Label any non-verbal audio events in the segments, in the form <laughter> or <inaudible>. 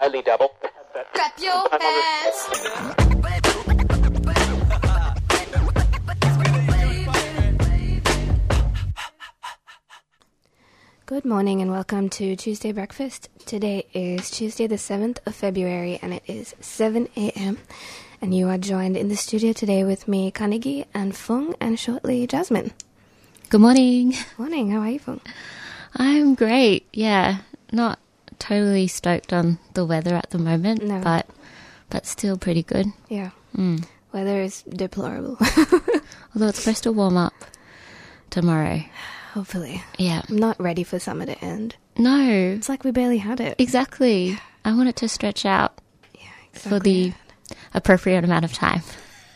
Only double. Clap your <laughs> hands. Good morning and welcome to Tuesday Breakfast. Today is Tuesday, the 7th of February, and it is 7 a.m. And you are joined in the studio today with me, Kanigi, and Fung, and shortly Jasmine. Good morning. Morning, how are you, Fung? I'm great. Yeah, not totally stoked on the weather at the moment, No. but but still pretty good. Yeah. Mm. Weather is deplorable. <laughs> Although it's supposed to warm up tomorrow. Hopefully. Yeah. I'm not ready for summer to end. No, It's like we barely had it. exactly. I want it to stretch out Yeah, for the appropriate amount of time,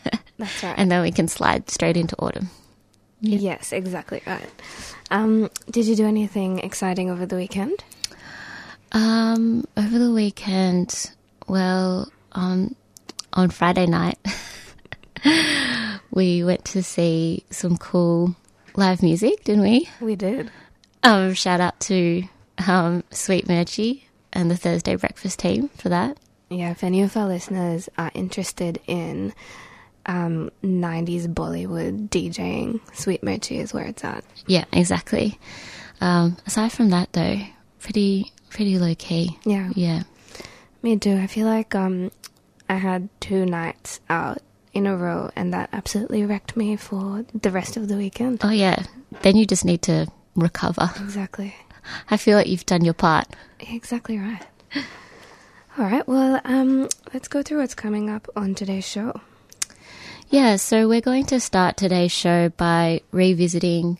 <laughs> That's <laughs> right. and then we can slide straight into autumn. Yes, exactly right. Um, did you do anything exciting over the weekend? Um, over the weekend, well, um, on Friday night, <laughs> we went to see some cool live music, didn't we? We did. Um, shout out to um, Sweet Mochi and the Thursday Breakfast team for that. Yeah, if any of our listeners are interested in um, 90s Bollywood DJing, Sweet Mochi is where it's at. Yeah, exactly. Um, aside from that, though, pretty pretty low key. Yeah, Yeah, me too. I feel like um, I had two nights out in a row, and that absolutely wrecked me for the rest of the weekend. Oh yeah. Then you just need to recover. Exactly. I feel like you've done your part. Exactly right. <laughs> All right, well, um, let's go through what's coming up on today's show. Yeah, so we're going to start today's show by revisiting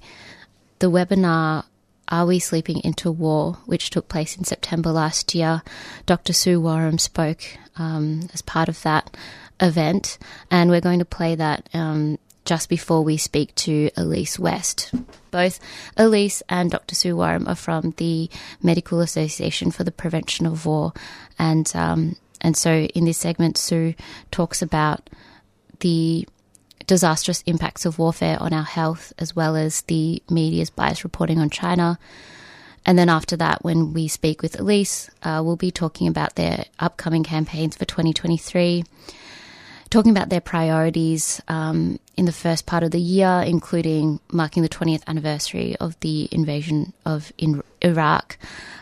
the webinar Are We Sleeping into War, which took place in September last year. Dr. Sue Wareham spoke um, as part of that event, and we're going to play that um, just before we speak to Elise West. Both Elise and Dr. Sue Wareham are from the Medical Association for the Prevention of War, and um, and so in this segment, Sue talks about the disastrous impacts of warfare on our health, as well as the media's biased reporting on China. And then after that, when we speak with Elise, uh, we'll be talking about their upcoming campaigns for 2023, talking about their priorities um, in the first part of the year, including marking the 20th anniversary of the invasion of in Iraq,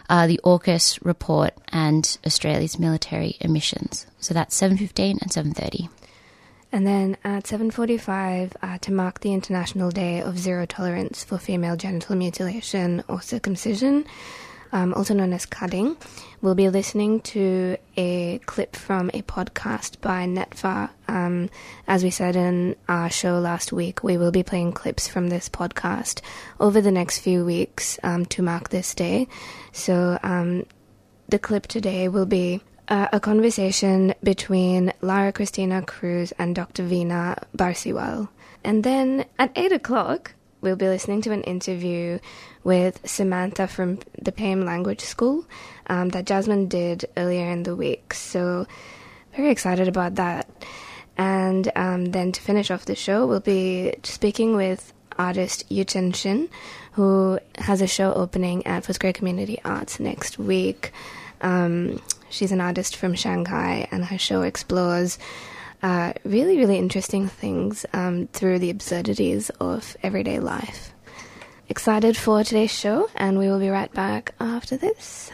uh, the AUKUS report, and Australia's military emissions. So that's 7.15 and 7.30. And then at 7:45 uh, to mark the International Day of Zero Tolerance for Female Genital Mutilation or Circumcision, um, also known as cutting, we'll be listening to a clip from a podcast by NETFA. Um, as we said in our show last week, we will be playing clips from this podcast over the next few weeks um, to mark this day. So um, the clip today will be uh, a conversation between Lara Christina Cruz and Dr. Vina Barsiwal. And then at 8 o'clock, we'll be listening to an interview with Samantha from the PAME Language School um, that Jasmine did earlier in the week. So, very excited about that. And um, then to finish off the show, we'll be speaking with artist Yu Chen Shin, who has a show opening at Footscray Community Arts next week. Um, she's an artist from Shanghai, and her show explores uh, really, really interesting things um, through the absurdities of everyday life. Excited for today's show, and we will be right back after this.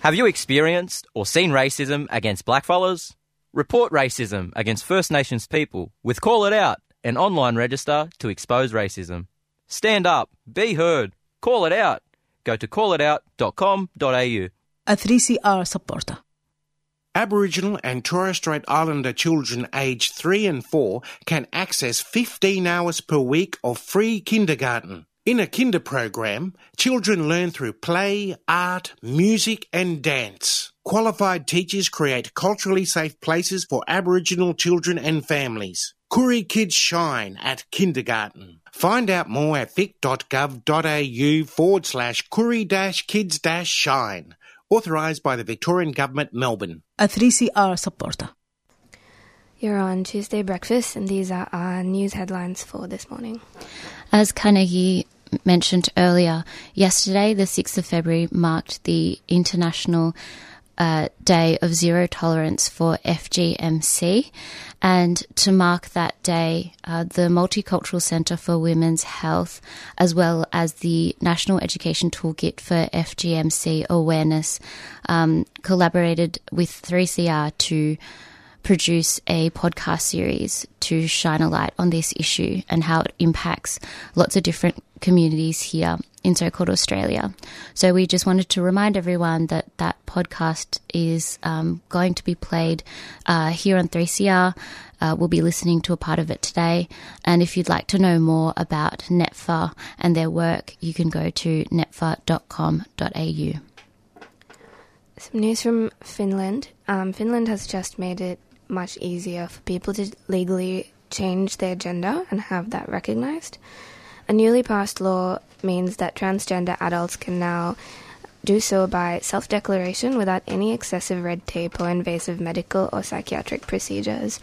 Have you experienced or seen racism against blackfellas? Report racism against First Nations people with Call It Out, an online register to expose racism. Stand up, be heard, call it out. Go to callitout.com.au. a 3CR supporter. Aboriginal and Torres Strait Islander children aged 3 and 4 can access 15 hours per week of free kindergarten. In a kinder program, children learn through play, art, music, and dance. Qualified teachers create culturally safe places for Aboriginal children and families. Koori Kids Shine at kindergarten. Find out more at vic.gov.au forward slash Koori kids shine. Authorised by the Victorian Government, Melbourne. A 3CR supporter. You're on Tuesday Breakfast, and these are our news headlines for this morning. As Carnegie mentioned earlier, yesterday, the 6th of February, marked the International uh, Day of Zero Tolerance for FGMC. And to mark that day, uh, the Multicultural Centre for Women's Health, as well as the National Education Toolkit for FGMC Awareness, um, collaborated with 3CR to produce a podcast series to shine a light on this issue and how it impacts lots of different communities here in so called Australia. So we just wanted to remind everyone that that podcast is um, going to be played uh, here on 3CR. Uh, we'll be listening to a part of it today. And if you'd like to know more about NETFA and their work, you can go to netfa.com.au. Some news from Finland. Um, Finland has just made it much easier for people to legally change their gender and have that recognized. A newly passed law means that transgender adults can now do so by self declaration without any excessive red tape or invasive medical or psychiatric procedures.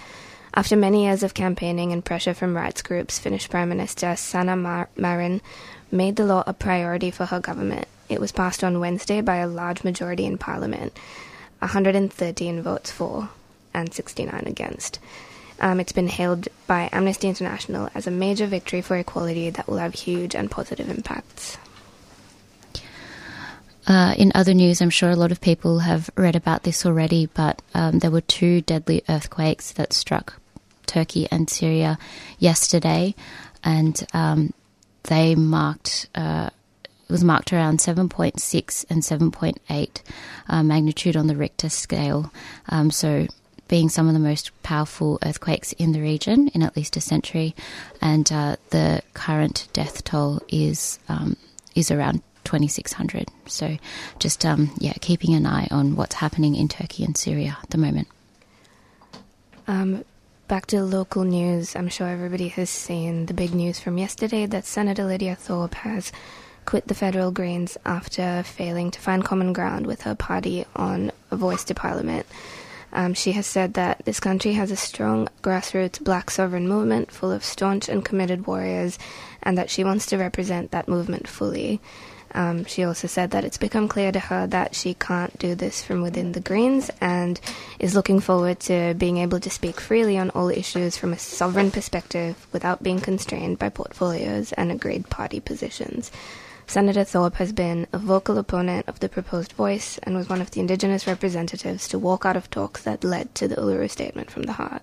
After many years of campaigning and pressure from rights groups, Finnish Prime Minister Sanna Mar- Marin made the law a priority for her government. It was passed on Wednesday by a large majority in Parliament 113 votes for and 69 against. Um, it's been hailed by Amnesty International as a major victory for equality that will have huge and positive impacts. Uh, in other news, I'm sure a lot of people have read about this already, but um, there were two deadly earthquakes that struck Turkey and Syria yesterday, and um, they marked. Uh, it was marked around 7.6 and 7.8 uh, magnitude on the Richter scale. Um, so being some of the most powerful earthquakes in the region in at least a century, and uh, the current death toll is um, is around 2,600. So, just um, yeah, keeping an eye on what's happening in Turkey and Syria at the moment. Um, back to local news. I'm sure everybody has seen the big news from yesterday that Senator Lydia Thorpe has quit the federal Greens after failing to find common ground with her party on a voice to Parliament. Um, she has said that this country has a strong grassroots black sovereign movement full of staunch and committed warriors, and that she wants to represent that movement fully. Um, she also said that it's become clear to her that she can't do this from within the Greens and is looking forward to being able to speak freely on all issues from a sovereign perspective without being constrained by portfolios and agreed party positions. Senator Thorpe has been a vocal opponent of the proposed voice and was one of the Indigenous representatives to walk out of talks that led to the Uluru Statement from the Heart.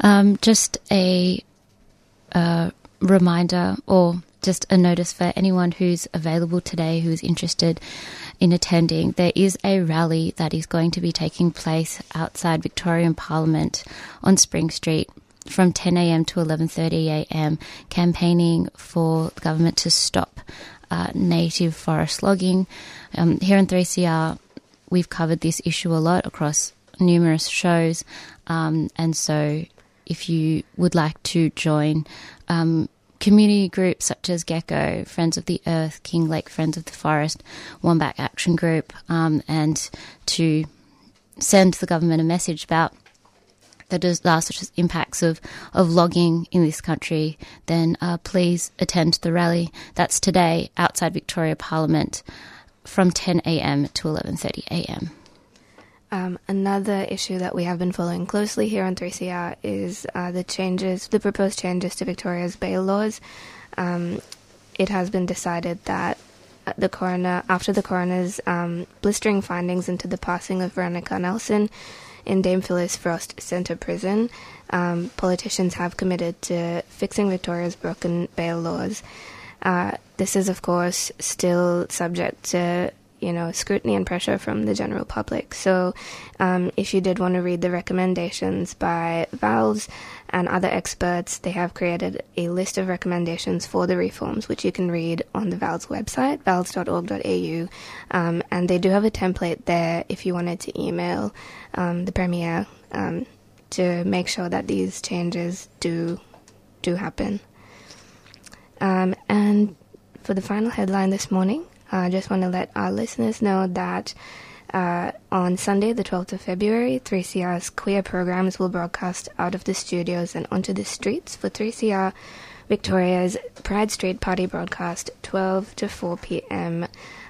Um, just a uh, reminder or just a notice for anyone who's available today who's interested in attending. There is a rally that is going to be taking place outside Victorian Parliament on Spring Street from 10 a.m. to 11:30 a.m. campaigning for the government to stop uh, native forest logging. Um, here in 3CR, we've covered this issue a lot across numerous shows, um, and so if you would like to join. Um, community groups such as GECO, Friends of the Earth, Kinglake Friends of the Forest, Wombat Action Group, um, and to send the government a message about the disastrous impacts of, of logging in this country, then uh, please attend the rally. That's today outside Victoria Parliament from 10 a.m. to 11:30 a.m. Um, another issue that we have been following closely here on 3CR is uh, the changes, the proposed changes to Victoria's bail laws. Um, it has been decided that the coroner, after the coroner's um, blistering findings into the passing of Veronica Nelson, in Dame Phyllis Frost Centre Prison, um, politicians have committed to fixing Victoria's broken bail laws. Uh, this is, of course, still subject to you know, scrutiny and pressure from the general public. So, um, if you did want to read the recommendations by VALS and other experts, they have created a list of recommendations for the reforms, which you can read on the VALS website, vals.org.au. Um, and they do have a template there if you wanted to email um, the Premier um, to make sure that these changes do do happen. Um, and for the final headline this morning, I just want to let our listeners know that uh, on Sunday, the 12th of February, 3CR's queer programs will broadcast out of the studios and onto the streets for 3CR Victoria's Pride Street Party broadcast, 12 to 4 p.m.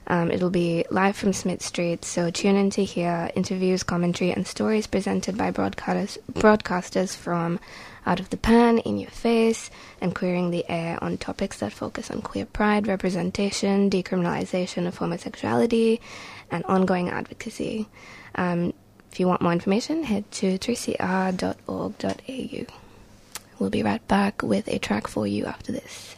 Um, it'll be live from Smith Street, so tune in to hear interviews, commentary, and stories presented by broadcasters, broadcasters from Out of the Pan, In Your Face, and Queering the Air on topics that focus on queer pride, representation, decriminalization of homosexuality, and ongoing advocacy. Um, if you want more information, head to 3cr.org.au. We'll be right back with a track for you after this.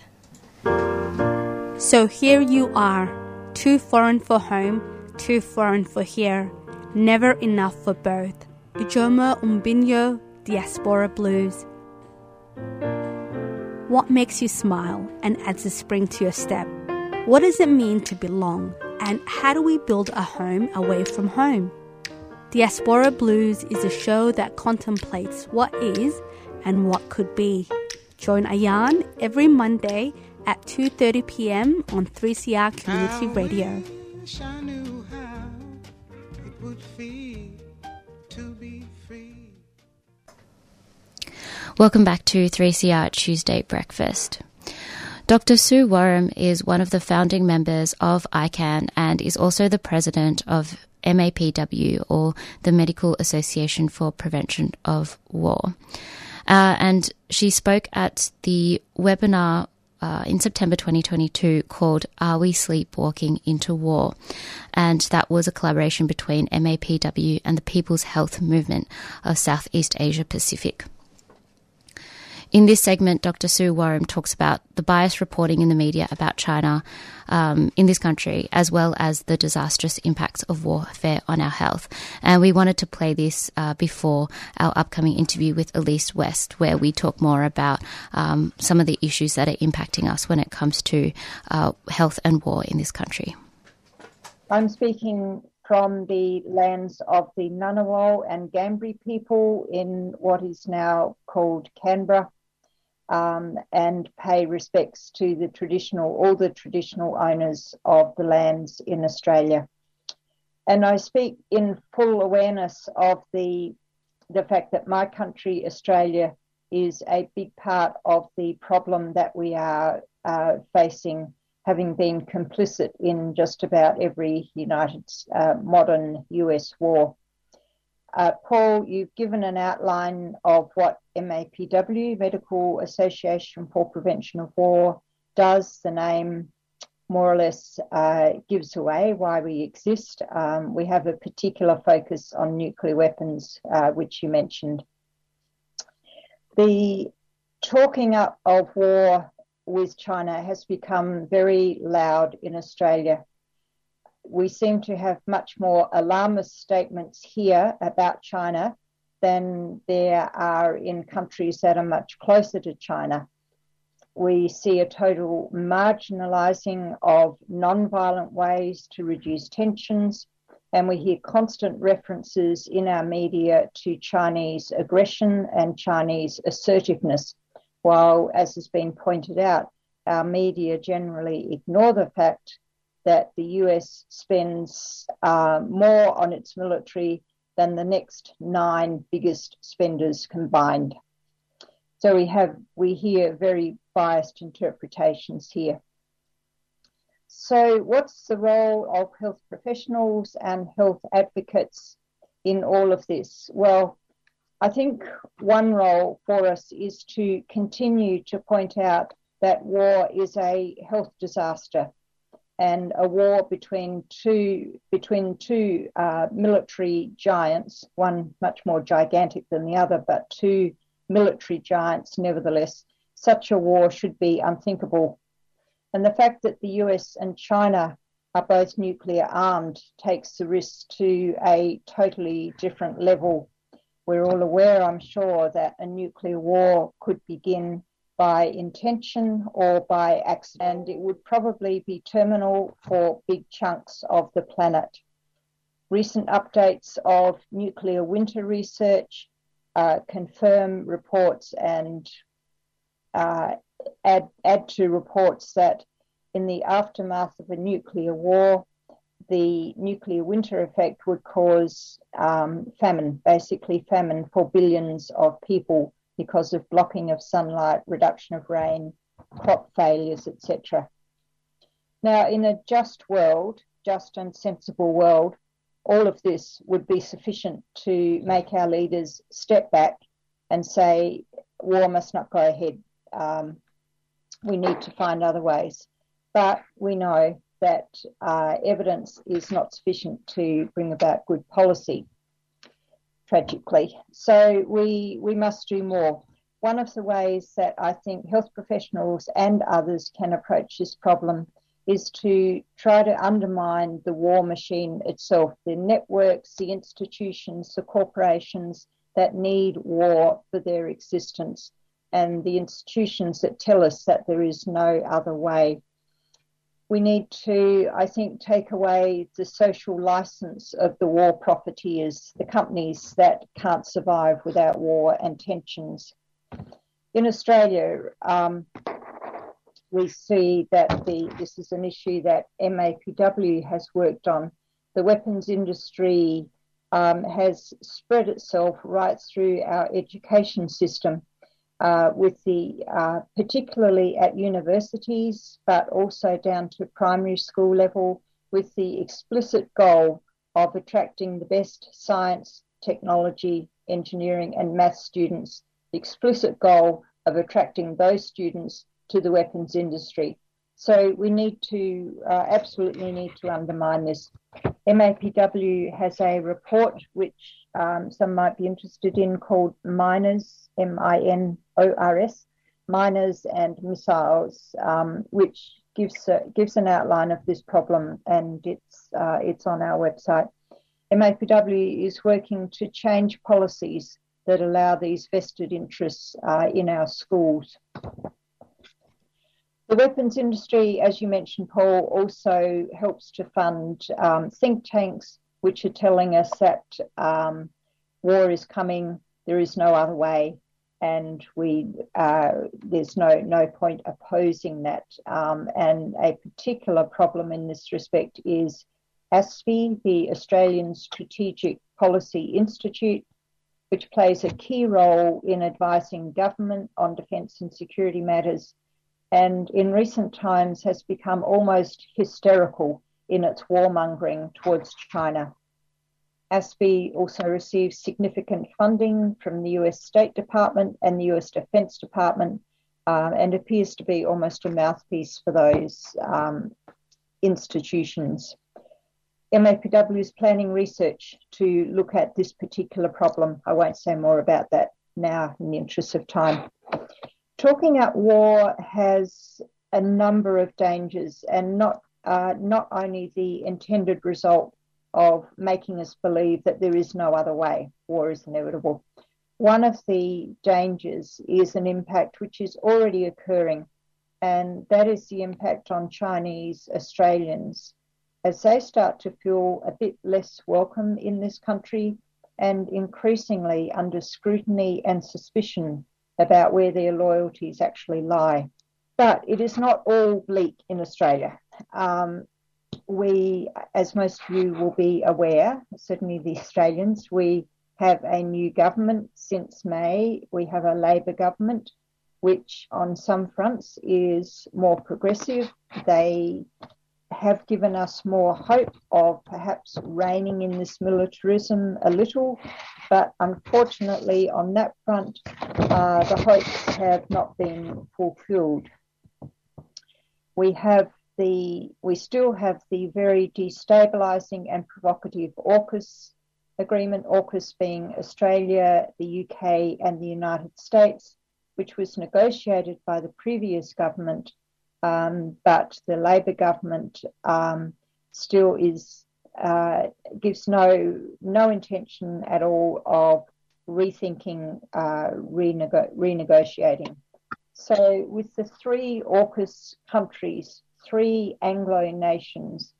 So here you are, too foreign for home, too foreign for here, never enough for both. Ijeoma Umebinyuo, Diaspora Blues. What makes you smile and adds a spring to your step? What does it mean to belong? And how do we build a home away from home? Diaspora Blues is a show that contemplates what is and what could be. Join Ayan every Monday at 2:30 p.m. on 3CR Community Radio. wish I knew how it would feel to be free. Welcome back to 3CR Tuesday Breakfast. Dr. Sue Wareham is one of the founding members of ICAN and is also the president of MAPW, or the Medical Association for Prevention of War. Uh, and she spoke at the webinar uh, in September 2022 called Are We Sleepwalking into War? And that was a collaboration between MAPW and the People's Health Movement of Southeast Asia Pacific. In this segment, Dr. Sue Wareham talks about the biased reporting in the media about China um, in this country, as well as the disastrous impacts of warfare on our health. And we wanted to play this uh, before our upcoming interview with Elise West, where we talk more about um, some of the issues that are impacting us when it comes to uh, health and war in this country. I'm speaking from the lands of the Ngunnawal and Ngambri people in what is now called Canberra, um, and pay respects to the traditional, all the traditional owners of the lands in Australia. And I speak in full awareness of the the fact that my country, Australia, is a big part of the problem that we are uh, facing, having been complicit in just about every United uh, modern US war. Uh, Paul, you've given an outline of what MAPW, Medical Association for Prevention of War, does. The name more or less uh, gives away why we exist. Um, we have a particular focus on nuclear weapons, uh, which you mentioned. The talking up of war with China has become very loud in Australia. We seem to have much more alarmist statements here about China than there are in countries that are much closer to China. We see a total marginalising of non-violent ways to reduce tensions, and we hear constant references in our media to Chinese aggression and Chinese assertiveness, while, as has been pointed out, our media generally ignore the fact that the US spends uh, more on its military than the next nine biggest spenders combined. So we have we hear very biased interpretations here. So what's the role of health professionals and health advocates in all of this? Well, I think one role for us is to continue to point out that war is a health disaster and a war between two between two uh, military giants, one much more gigantic than the other, but two military giants nevertheless. Such a war should be unthinkable. And the fact that the US and China are both nuclear armed takes the risk to a totally different level. We're all aware, I'm sure, that a nuclear war could begin by intention or by accident. It would probably be terminal for big chunks of the planet. Recent updates of nuclear winter research uh, confirm reports and uh, add, add to reports that in the aftermath of a nuclear war, the nuclear winter effect would cause um, famine, basically famine for billions of people because of blocking of sunlight, reduction of rain, crop failures, etc. Now, in a just world, just and sensible world, all of this would be sufficient to make our leaders step back and say, war must not go ahead. Um, we need to find other ways. But we know that uh, evidence is not sufficient to bring about good policy, tragically. So we, we must do more. One of the ways that I think health professionals and others can approach this problem is to try to undermine the war machine itself, the networks, the institutions, the corporations that need war for their existence, and the institutions that tell us that there is no other way. We need to, I think, take away the social license of the war profiteers, the companies that can't survive without war and tensions. In Australia, um, we see that the this is an issue that MAPW has worked on. The weapons industry um, has spread itself right through our education system, uh, with the uh, particularly at universities, but also down to primary school level, with the explicit goal of attracting the best science, technology, engineering, and math students. The explicit goal of attracting those students to the weapons industry. So we need to uh, absolutely need to undermine this. MAPW has a report which um, some might be interested in called Minors, M I N O R S, Minors and Missiles, um, which gives gives an outline of this problem, and it's uh, it's on our website. MAPW is working to change policies that allow these vested interests uh, in our schools. The weapons industry, as you mentioned, Paul, also helps to fund um, think tanks which are telling us that um, war is coming, there is no other way, and we uh, there's no no point opposing that. Um, and a particular problem in this respect is ASPI, the Australian Strategic Policy Institute, which plays a key role in advising government on defence and security matters and in recent times has become almost hysterical in its warmongering towards China. ASPI also receives significant funding from the US State Department and the US Defense Department um, and appears to be almost a mouthpiece for those um, institutions. MAPW is planning research to look at this particular problem. I won't say more about that now in the interest of time talking at war has a number of dangers and not uh, not only the intended result of making us believe that there is no other way, war is inevitable. One of the dangers is an impact which is already occurring, and that is the impact on Chinese Australians as they start to feel a bit less welcome in this country and increasingly under scrutiny and suspicion about where their loyalties actually lie. But it is not all bleak in Australia. Um, we, as most of you will be aware, certainly the Australians, we have a new government since May. We have a Labor government, which on some fronts is more progressive. They have given us more hope of perhaps reining in this militarism a little, but unfortunately, on that front, uh, the hopes have not been fulfilled. We have the we still have the very destabilising and provocative AUKUS agreement, AUKUS being Australia, the UK, and the United States, which was negotiated by the previous government um, but the Labor government um, still is uh, gives no no intention at all of rethinking uh, renego- renegotiating. So, with the three AUKUS countries, three Anglo nations,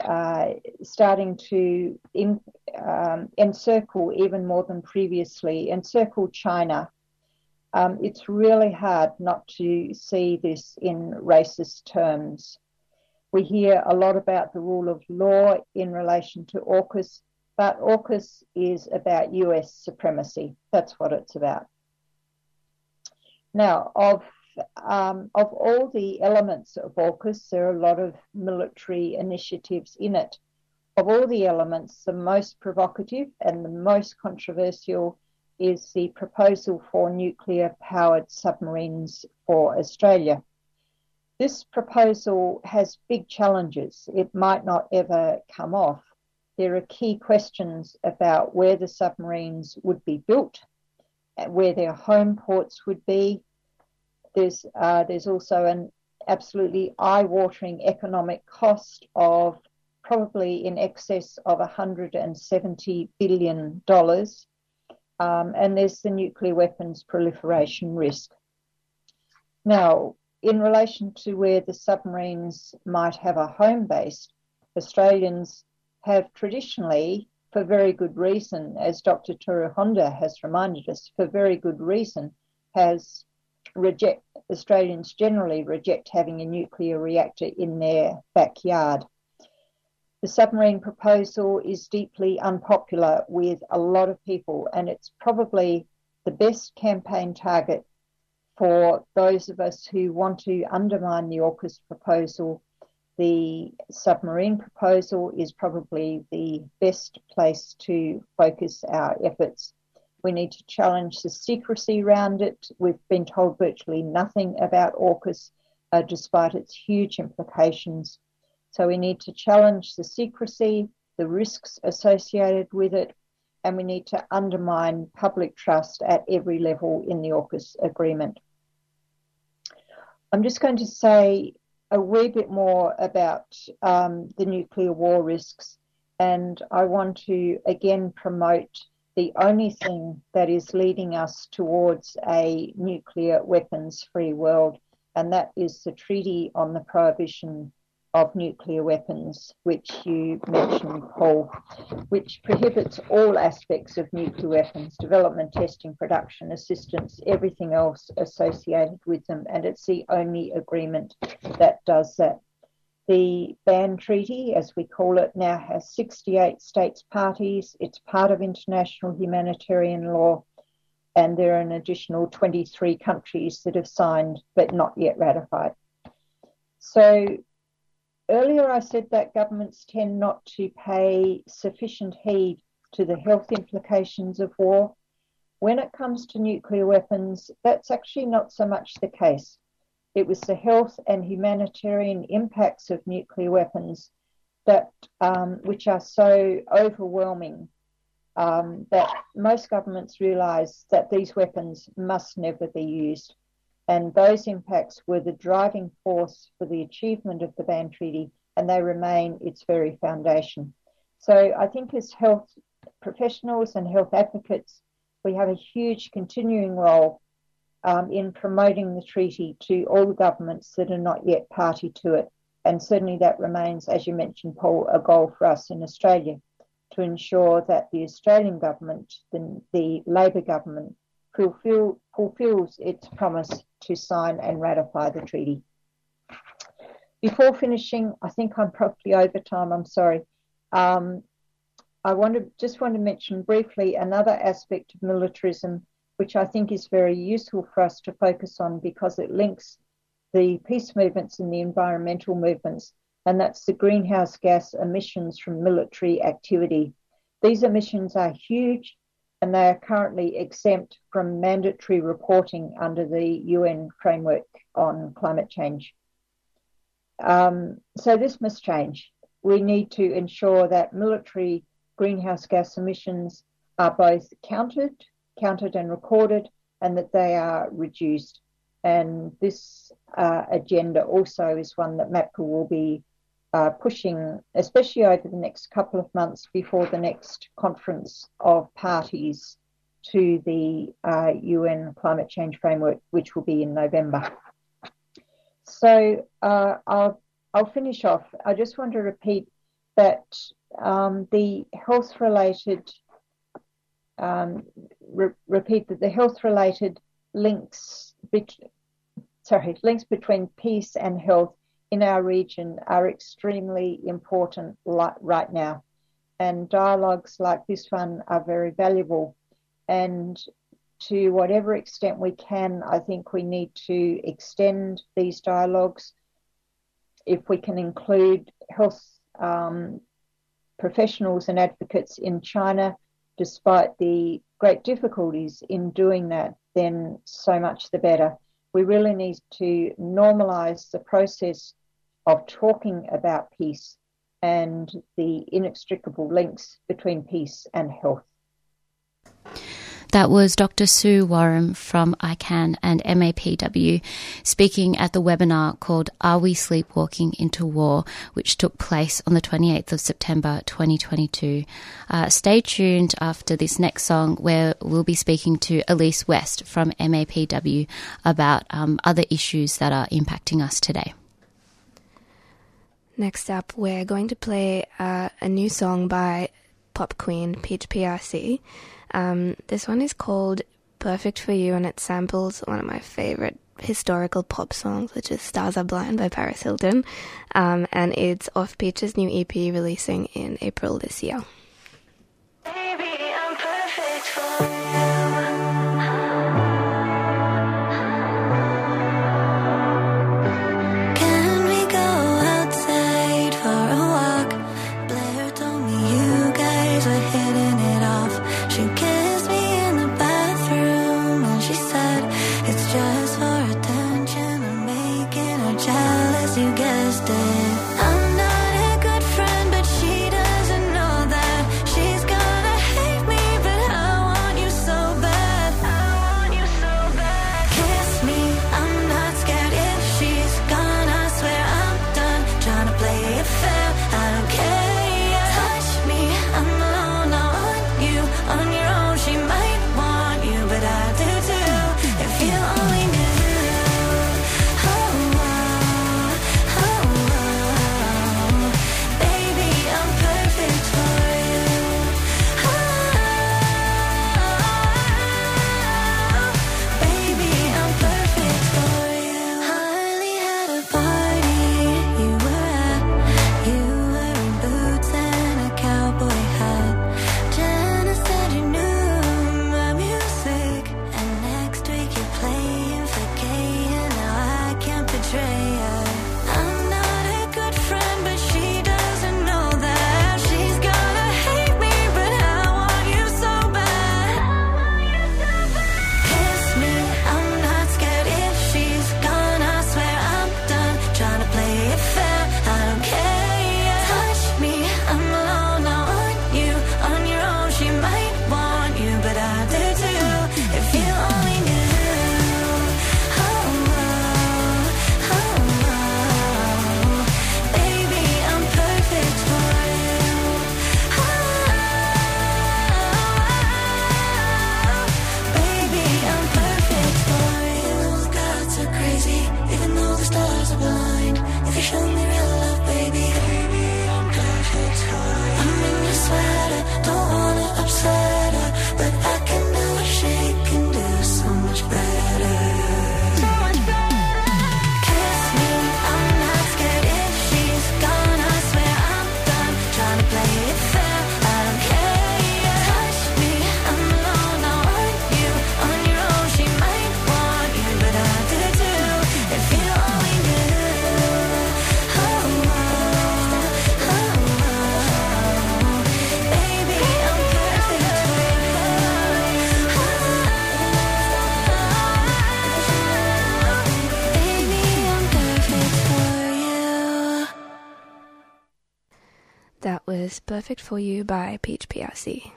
uh, starting to in, um, encircle even more than previously, encircle China. Um, it's really hard not to see this in racist terms. We hear a lot about the rule of law in relation to AUKUS, but AUKUS is about US supremacy. That's what it's about. Now, of um, of all the elements of AUKUS, there are a lot of military initiatives in it. Of all the elements, the most provocative and the most controversial is the proposal for nuclear powered submarines for Australia. This proposal has big challenges. It might not ever come off. There are key questions about where the submarines would be built, where their home ports would be. There's uh, there's also an absolutely eye-watering economic cost of probably in excess of 170 billion dollars, um, and there's the nuclear weapons proliferation risk. Now, in relation to where the submarines might have a home base, Australians have traditionally, for very good reason, as Dr. Toru Honda has reminded us, for very good reason, has reject Australians generally reject having a nuclear reactor in their backyard. The submarine proposal is deeply unpopular with a lot of people, and it's probably the best campaign target for those of us who want to undermine the AUKUS proposal, the submarine proposal is probably the best place to focus our efforts. We need to challenge the secrecy around it. We've been told virtually nothing about AUKUS, uh, despite its huge implications. So we need to challenge the secrecy, the risks associated with it, and we need to undermine public trust at every level in the AUKUS agreement. I'm just going to say a wee bit more about um, the nuclear war risks, and I want to again promote the only thing that is leading us towards a nuclear weapons free world, and that is the Treaty on the Prohibition of nuclear weapons, which you mentioned, Paul, which prohibits all aspects of nuclear weapons development, testing, production, assistance, everything else associated with them. And it's the only agreement that does that. The ban treaty, as we call it, now has 68 states parties. It's part of international humanitarian law. And there are an additional 23 countries that have signed but not yet ratified. So Earlier, I said that governments tend not to pay sufficient heed to the health implications of war. When it comes to nuclear weapons, that's actually not so much the case. It was the health and humanitarian impacts of nuclear weapons that, um, which are so overwhelming, um, that most governments realise that these weapons must never be used. And those impacts were the driving force for the achievement of the ban treaty, and they remain its very foundation. So I think as health professionals and health advocates, we have a huge continuing role um, in promoting the treaty to all the governments that are not yet party to it. And certainly that remains, as you mentioned, Paul, a goal for us in Australia to ensure that the Australian government, the, the Labor government, fulfill, fulfills its promise to sign and ratify the treaty. Before finishing, I think I'm probably over time. I'm sorry. Um, I want to just want to mention briefly another aspect of militarism, which I think is very useful for us to focus on because it links the peace movements and the environmental movements, and that's the greenhouse gas emissions from military activity. These emissions are huge and they are currently exempt from mandatory reporting under the UN framework on climate change. Um, so this must change. We need to ensure that military greenhouse gas emissions are both counted, counted and recorded, and that they are reduced. And this uh, agenda also is one that MAPCA will be uh, pushing, especially over the next couple of months before the next conference of parties to the uh, UN climate change framework, which will be in November. So uh, I'll I'll finish off. I just want to repeat that um, the health related um, re- repeat that the health related links sorry links between peace and health in our region are extremely important right now, and dialogues like this one are very valuable. And to whatever extent we can, I think we need to extend these dialogues. If we can include health um, professionals and advocates in China, despite the great difficulties in doing that, then so much the better. We really need to normalize the process of talking about peace and the inextricable links between peace and health. That was Dr. Sue Wareham from ICAN and MAPW speaking at the webinar called Are We Sleepwalking into War, which took place on the 28th of September 2022. Uh, stay tuned after this next song where we'll be speaking to Elise West from MAPW about um, other issues that are impacting us today. Next up, we're going to play uh, a new song by pop queen Peach PRC. Um, this one is called Perfect for You and it samples one of my favorite historical pop songs, which is Stars Are Blind by Paris Hilton. Um, and it's off Peach's new EP releasing in April this year. Can Perfect for You by Peach PRC.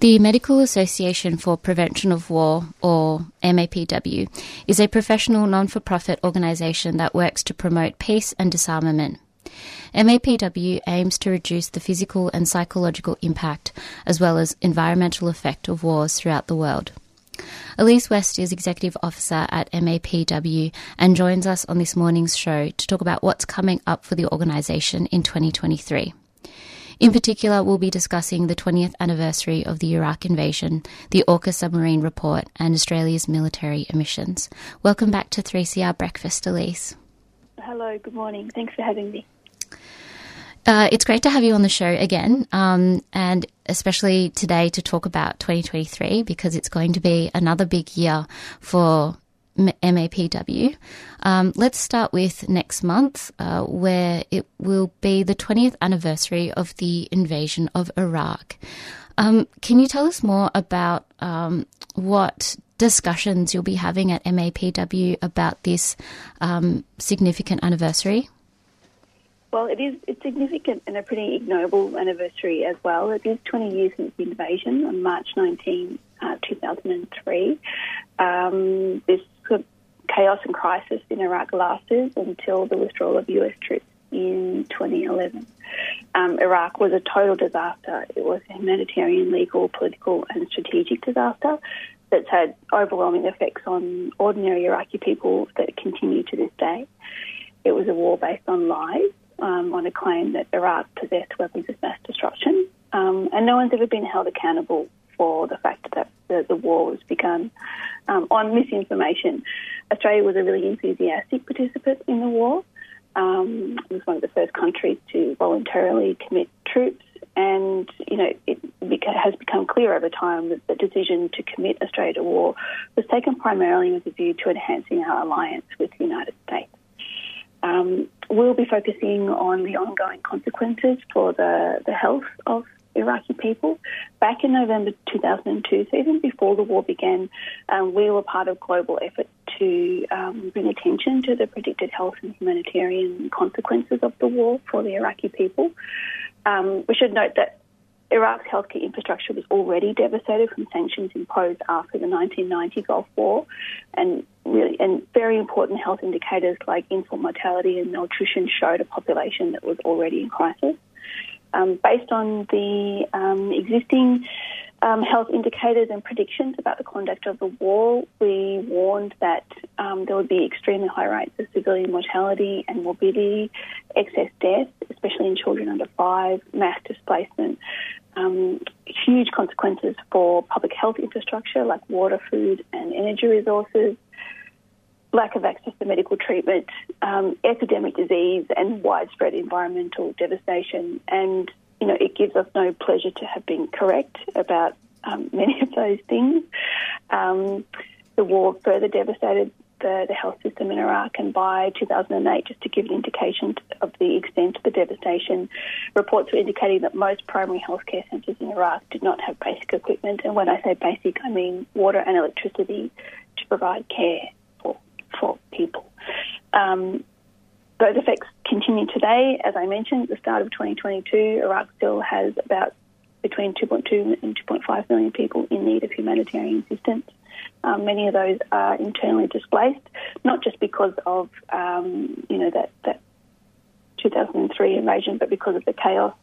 The Medical Association for Prevention of War, or MAPW, is a professional non for profit organisation that works to promote peace and disarmament. MAPW aims to reduce the physical and psychological impact as well as environmental effect of wars throughout the world. Elise West is Executive Officer at MAPW and joins us on this morning's show to talk about what's coming up for the organisation in 2023. In particular, we'll be discussing the 20th anniversary of the Iraq invasion, the AUKUS submarine report, and Australia's military emissions. Welcome back to 3CR Breakfast, Elise. Hello, good morning. Thanks for having me. Uh, it's great to have you on the show again, um, and especially today to talk about 2023 because it's going to be another big year for MAPW. Um, let's start with next month, uh, where it will be the 20th anniversary of the invasion of Iraq. Um, can you tell us more about um, what discussions you'll be having at MAPW about this um, significant anniversary? Well, it is it's significant and a pretty ignoble anniversary as well. It is 20 years since the invasion on March 19, uh, 2003. Um, this chaos and crisis in Iraq lasted until the withdrawal of US troops in 2011. Um, Iraq was a total disaster. It was a humanitarian, legal, political, and strategic disaster that's had overwhelming effects on ordinary Iraqi people that continue to this day. It was a war based on lies, um, on a claim that Iraq possessed weapons of mass destruction, um, and no one's ever been held accountable for the fact that the, the war was begun um, on misinformation. Australia was a really enthusiastic participant in the war. Um, it was one of the first countries to voluntarily commit troops, and you know it has become clear over time that the decision to commit Australia to war was taken primarily with a view to enhancing our alliance with the United States. Um, we'll be focusing on the ongoing consequences for the, the health of Iraqi people. Back in November 2002, so even before the war began, um, we were part of global effort to um, bring attention to the predicted health and humanitarian consequences of the war for the Iraqi people. Um, we should note that Iraq's healthcare infrastructure was already devastated from sanctions imposed after the 1990 Gulf War, and really, and very important health indicators like infant mortality and malnutrition showed a population that was already in crisis. Um, based on the um, existing um, health indicators and predictions about the conduct of the war, we warned that um, there would be extremely high rates of civilian mortality and morbidity, excess death, especially in children under five, mass displacement, um, huge consequences for public health infrastructure like water, food, and energy resources, lack of access to medical treatment, um, epidemic disease, and widespread environmental devastation. And you know, it gives us no pleasure to have been correct about um, <laughs> many of those things. Um, the war further devastated the, the, health system in Iraq, and by 2008, just to give an indication of the extent of the devastation, reports were indicating that most primary healthcare centres in Iraq did not have basic equipment. And when I say basic, I mean water and electricity to provide care for, people. Um, those effects continue today. As I mentioned at the start of 2022, Iraq still has about between 2.2 and 2.5 million people in need of humanitarian assistance. Um, many of those are internally displaced, not just because of um, you know that that 2003 invasion, but because of the chaos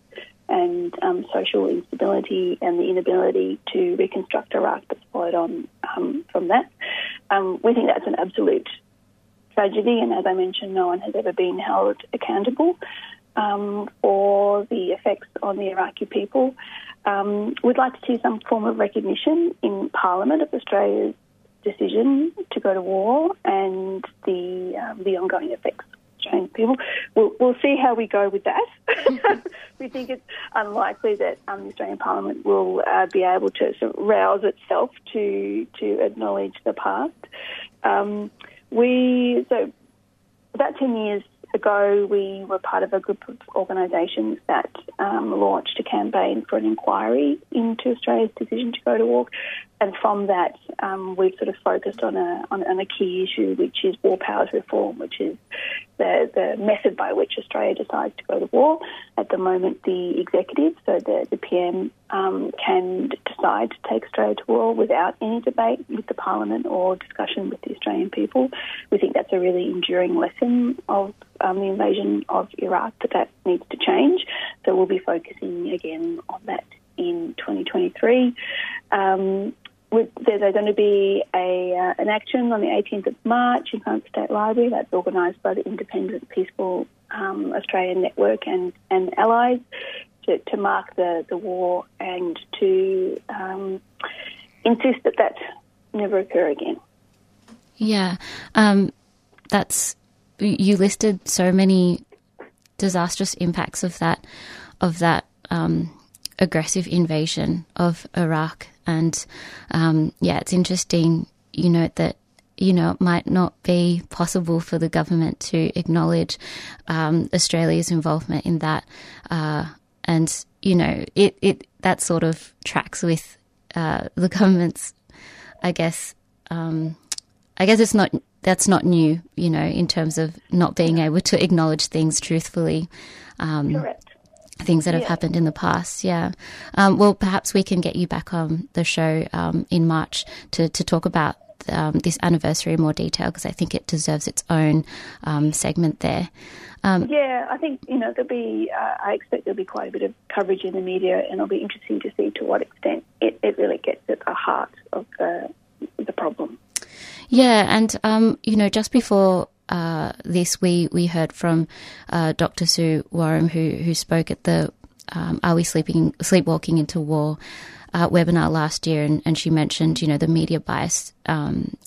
and um, social instability and the inability to reconstruct Iraq that's followed on um, from that. Um, we think that's an absolute tragedy, and as I mentioned, no one has ever been held accountable um, for the effects on the Iraqi people. Um, we'd like to see some form of recognition in Parliament of Australia's decision to go to war and the um, the ongoing effects Australian people. We'll, we'll see how we go with that. <laughs> we think it's unlikely that um, the Australian Parliament will uh, be able to sort of rouse itself to to acknowledge the past. Um, we so about ten years ago, we were part of a group of organisations that um, launched a campaign for an inquiry into Australia's decision to go to war. And from that, um, we've sort of focused on a, on, on, a key issue, which is war powers reform, which is the, the method by which Australia decides to go to war. At the moment, the executive, so the, the PM, um, can decide to take Australia to war without any debate with the Parliament or discussion with the Australian people. We think that's a really enduring lesson of um, the invasion of Iraq that that needs to change. So we'll be focusing again on that in 2023. Um, there's going to be a, uh, an action on the 18th of March in the State Library that's organised by the Independent Peaceful um, Australian Network and, and allies to, to mark the, the war and to um, insist that that never occur again. Yeah, um, that's you listed so many disastrous impacts of that of that um, aggressive invasion of Iraq, and um, yeah, it's interesting. You know that you know, it might not be possible for the government to acknowledge um, Australia's involvement in that. Uh, and, you know, it, it that sort of tracks with uh, the <laughs> government's, I guess, um, I guess it's not, that's not new, you know, in terms of not being able to acknowledge things truthfully. Um, Correct things that have happened in the past. Yeah. Um, well, perhaps we can get you back on the show um, in March to, to talk about um, this anniversary in more detail because I think it deserves its own um, segment there. Um, yeah, I think you know there'll be. Uh, I expect there'll be quite a bit of coverage in the media, and it'll be interesting to see to what extent it, it really gets at the heart of the the problem. Yeah, and um, you know, just before uh, this, we we heard from uh, Dr. Sue Wareham, who who spoke at the um, "Are We Sleeping Sleepwalking into War?" uh, webinar last year, and, and, she mentioned, you know, the media bias um,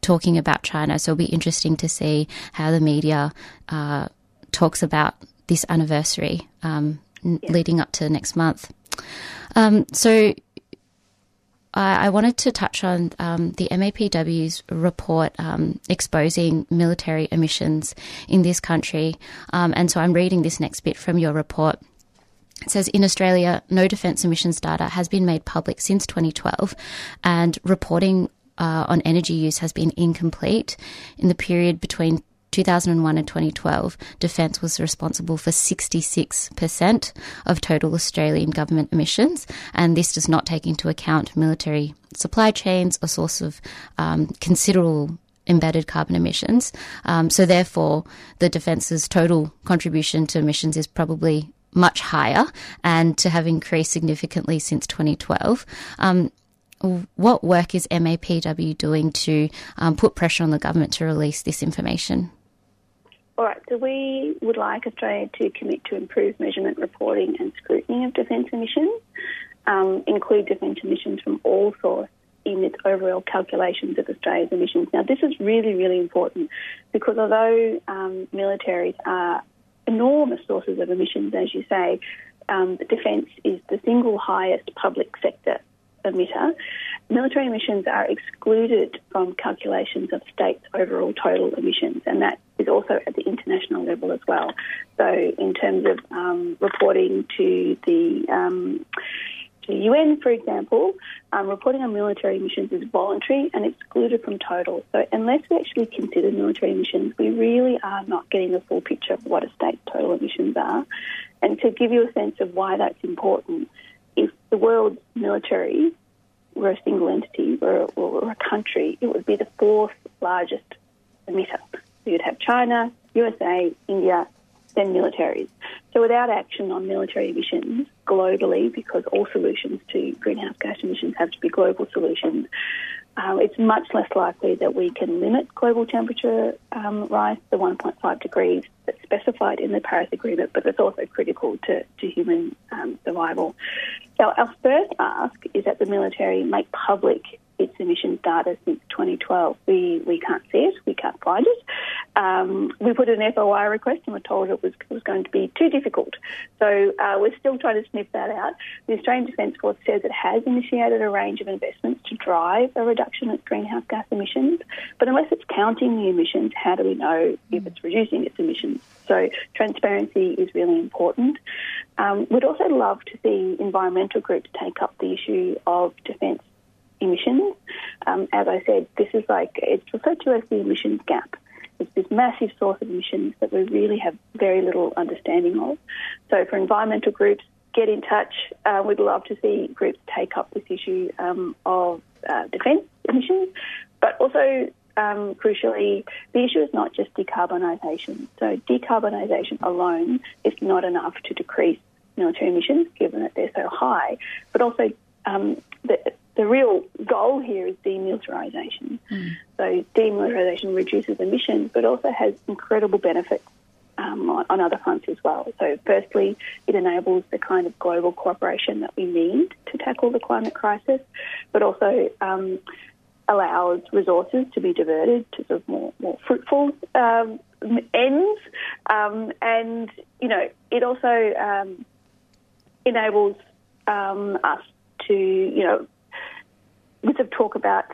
talking about China. So it'll be interesting to see how the media uh, talks about this anniversary um, yeah. leading up to next month. Um, so I, I, wanted to touch on um, the MAPW's report um, exposing military emissions in this country. Um, and so I'm reading this next bit from your report. It says in Australia, no defence emissions data has been made public since 2012, and reporting uh, on energy use has been incomplete. In the period between 2001 and 2012, defence was responsible for 66% of total Australian government emissions, and this does not take into account military supply chains, a source of um, considerable embedded carbon emissions. Um, so, therefore, the defence's total contribution to emissions is probably much higher and to have increased significantly since 2012. Um, what work is MAPW doing to um, put pressure on the government to release this information? All right, so we would like Australia to commit to improved measurement, reporting, and scrutiny of defence emissions, um, include defence emissions from all sources in its overall calculations of Australia's emissions. Now, this is really, really important because although um, militaries are enormous sources of emissions, as you say. Um, defence is the single highest public sector emitter. Military emissions are excluded from calculations of states' overall total emissions, and that is also at the international level as well. So, in terms of um, reporting to the um, to UN, for example, um, reporting on military emissions is voluntary and excluded from total. So unless we actually consider military emissions, we really are not getting the full picture of what a state's total emissions are. And to give you a sense of why that's important, if the world's military were a single entity or, or a country, it would be the fourth largest emitter. So you'd have China, USA, India, then militaries. So without action on military emissions globally, because all solutions to greenhouse gas emissions have to be global solutions, um, it's much less likely that we can limit global temperature um, rise to 1.5 degrees that's specified in the Paris Agreement, but it's also critical to, to human um, survival. So our first ask is that the military make public its emissions data since 2012. We, we can't see it, we can't find it. Um, we put an FOI request and were told it was, was going to be too difficult. So uh, we're still trying to sniff that out. The Australian Defence Force says it has initiated a range of investments to drive a reduction in greenhouse gas emissions, but unless it's counting the emissions, how do we know if it's reducing its emissions? So transparency is really important. Um, we'd also love to see environmental groups take up the issue of defence emissions. Um, as I said, this is like, it's referred to as the emissions gap. It's this massive source of emissions that we really have very little understanding of. So for environmental groups, get in touch. Uh, we'd love to see groups take up this issue um, of uh, defence emissions, but also um, crucially, the issue is not just decarbonisation. So decarbonisation alone is not enough to decrease military emissions, given that they're so high, but also um, the, the real goal here is demilitarisation. So demilitarisation reduces emissions, but also has incredible benefits um, on, on other fronts as well. So, firstly, it enables the kind of global cooperation that we need to tackle the climate crisis, but also um, allows resources to be diverted to sort of more, more fruitful um, ends. Um, and, you know, it also um, enables um, us to, you know, with the talk about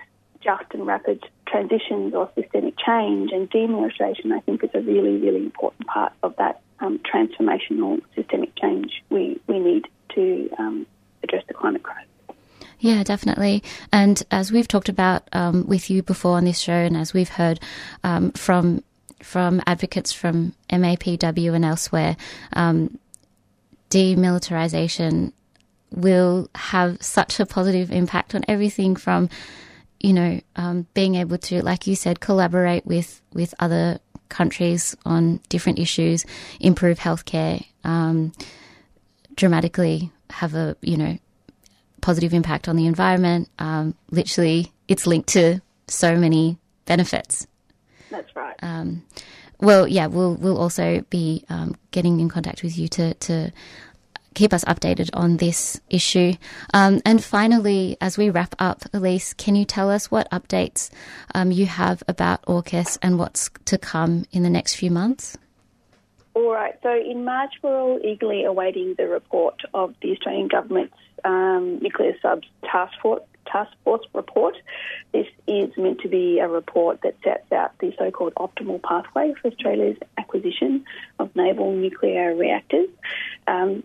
just and rapid transitions or systemic change and demilitarisation, I think is a really, really important part of that um, transformational systemic change we, we need to um, address the climate crisis. Yeah, definitely. And as we've talked about um, with you before on this show, and as we've heard um, from from advocates from MAPW and elsewhere, um, demilitarization will have such a positive impact on everything from, you know, um, being able to, like you said, collaborate with with other countries on different issues, improve healthcare, um, dramatically have a you know positive impact on the environment. Um, literally, it's linked to so many benefits. That's right. Um, well, yeah, we'll we'll also be um, getting in contact with you to to keep us updated on this issue. Um, and finally, as we wrap up, Elise, can you tell us what updates um, you have about AUKUS and what's to come in the next few months? All right. So in March, we're all eagerly awaiting the report of the Australian government's um, nuclear subs task force, task force report. This is meant to be a report that sets out the so-called optimal pathway for Australia's acquisition of naval nuclear reactors. Um,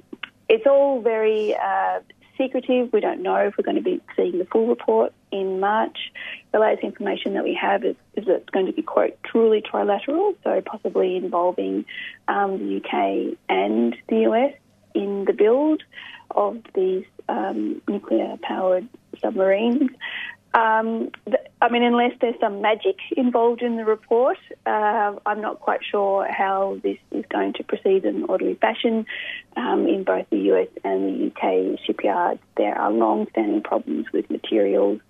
it's all very uh, secretive. We don't know if we're going to be seeing the full report in March. The latest information that we have is, is that it's going to be, quote, truly trilateral, so possibly involving um, the UK and the US in the build of these um, nuclear powered submarines. Um, th- I mean, unless there's some magic involved in the report, uh, I'm not quite sure how this is going to proceed in an orderly fashion. Um, in both the US and the UK shipyards, there are long standing problems with materials,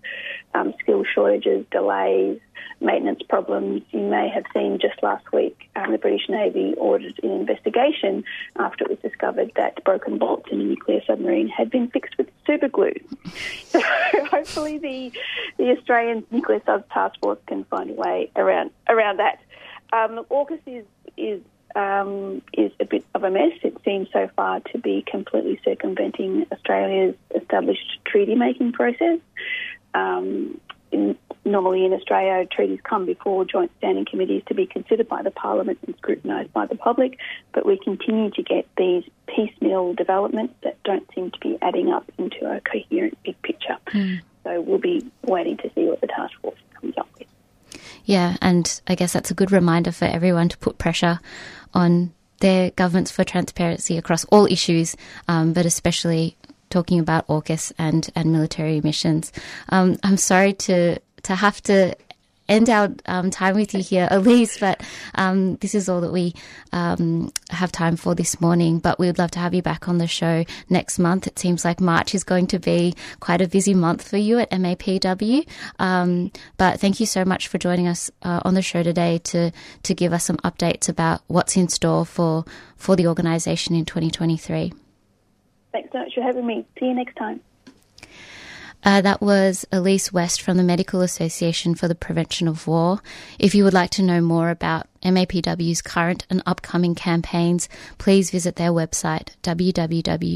um, skill shortages, delays, maintenance problems. You may have seen just last week um, the British Navy ordered an investigation after it was discovered that broken bolts in a nuclear submarine had been fixed with super glue. <laughs> So hopefully the the Australian Nuclear Subs Task Force can find a way around around that. Um, AUKUS is is um, is a bit of a mess. It seems so far to be completely circumventing Australia's established treaty making process. Um, normally in Australia, treaties come before joint standing committees to be considered by the Parliament and scrutinised by the public, but we continue to get these piecemeal developments that don't seem to be adding up into a coherent big picture. So we'll be waiting to see what the task force comes up with. Yeah, and I guess that's a good reminder for everyone to put pressure on their governments for transparency across all issues, um, but especially talking about AUKUS and, and military missions. Um, I'm sorry to to have to end our um, time with you here, <laughs> Elise, but um, this is all that we um, have time for this morning. But we would love to have you back on the show next month. It seems like March is going to be quite a busy month for you at MAPW. Um, but thank you so much for joining us uh, on the show today to to give us some updates about what's in store for for the organisation in 2023. Thanks so much for having me. See you next time. Uh, that was Elise West from the Medical Association for the Prevention of War. If you would like to know more about MAPW's current and upcoming campaigns, please visit their website www.mapw.org.au.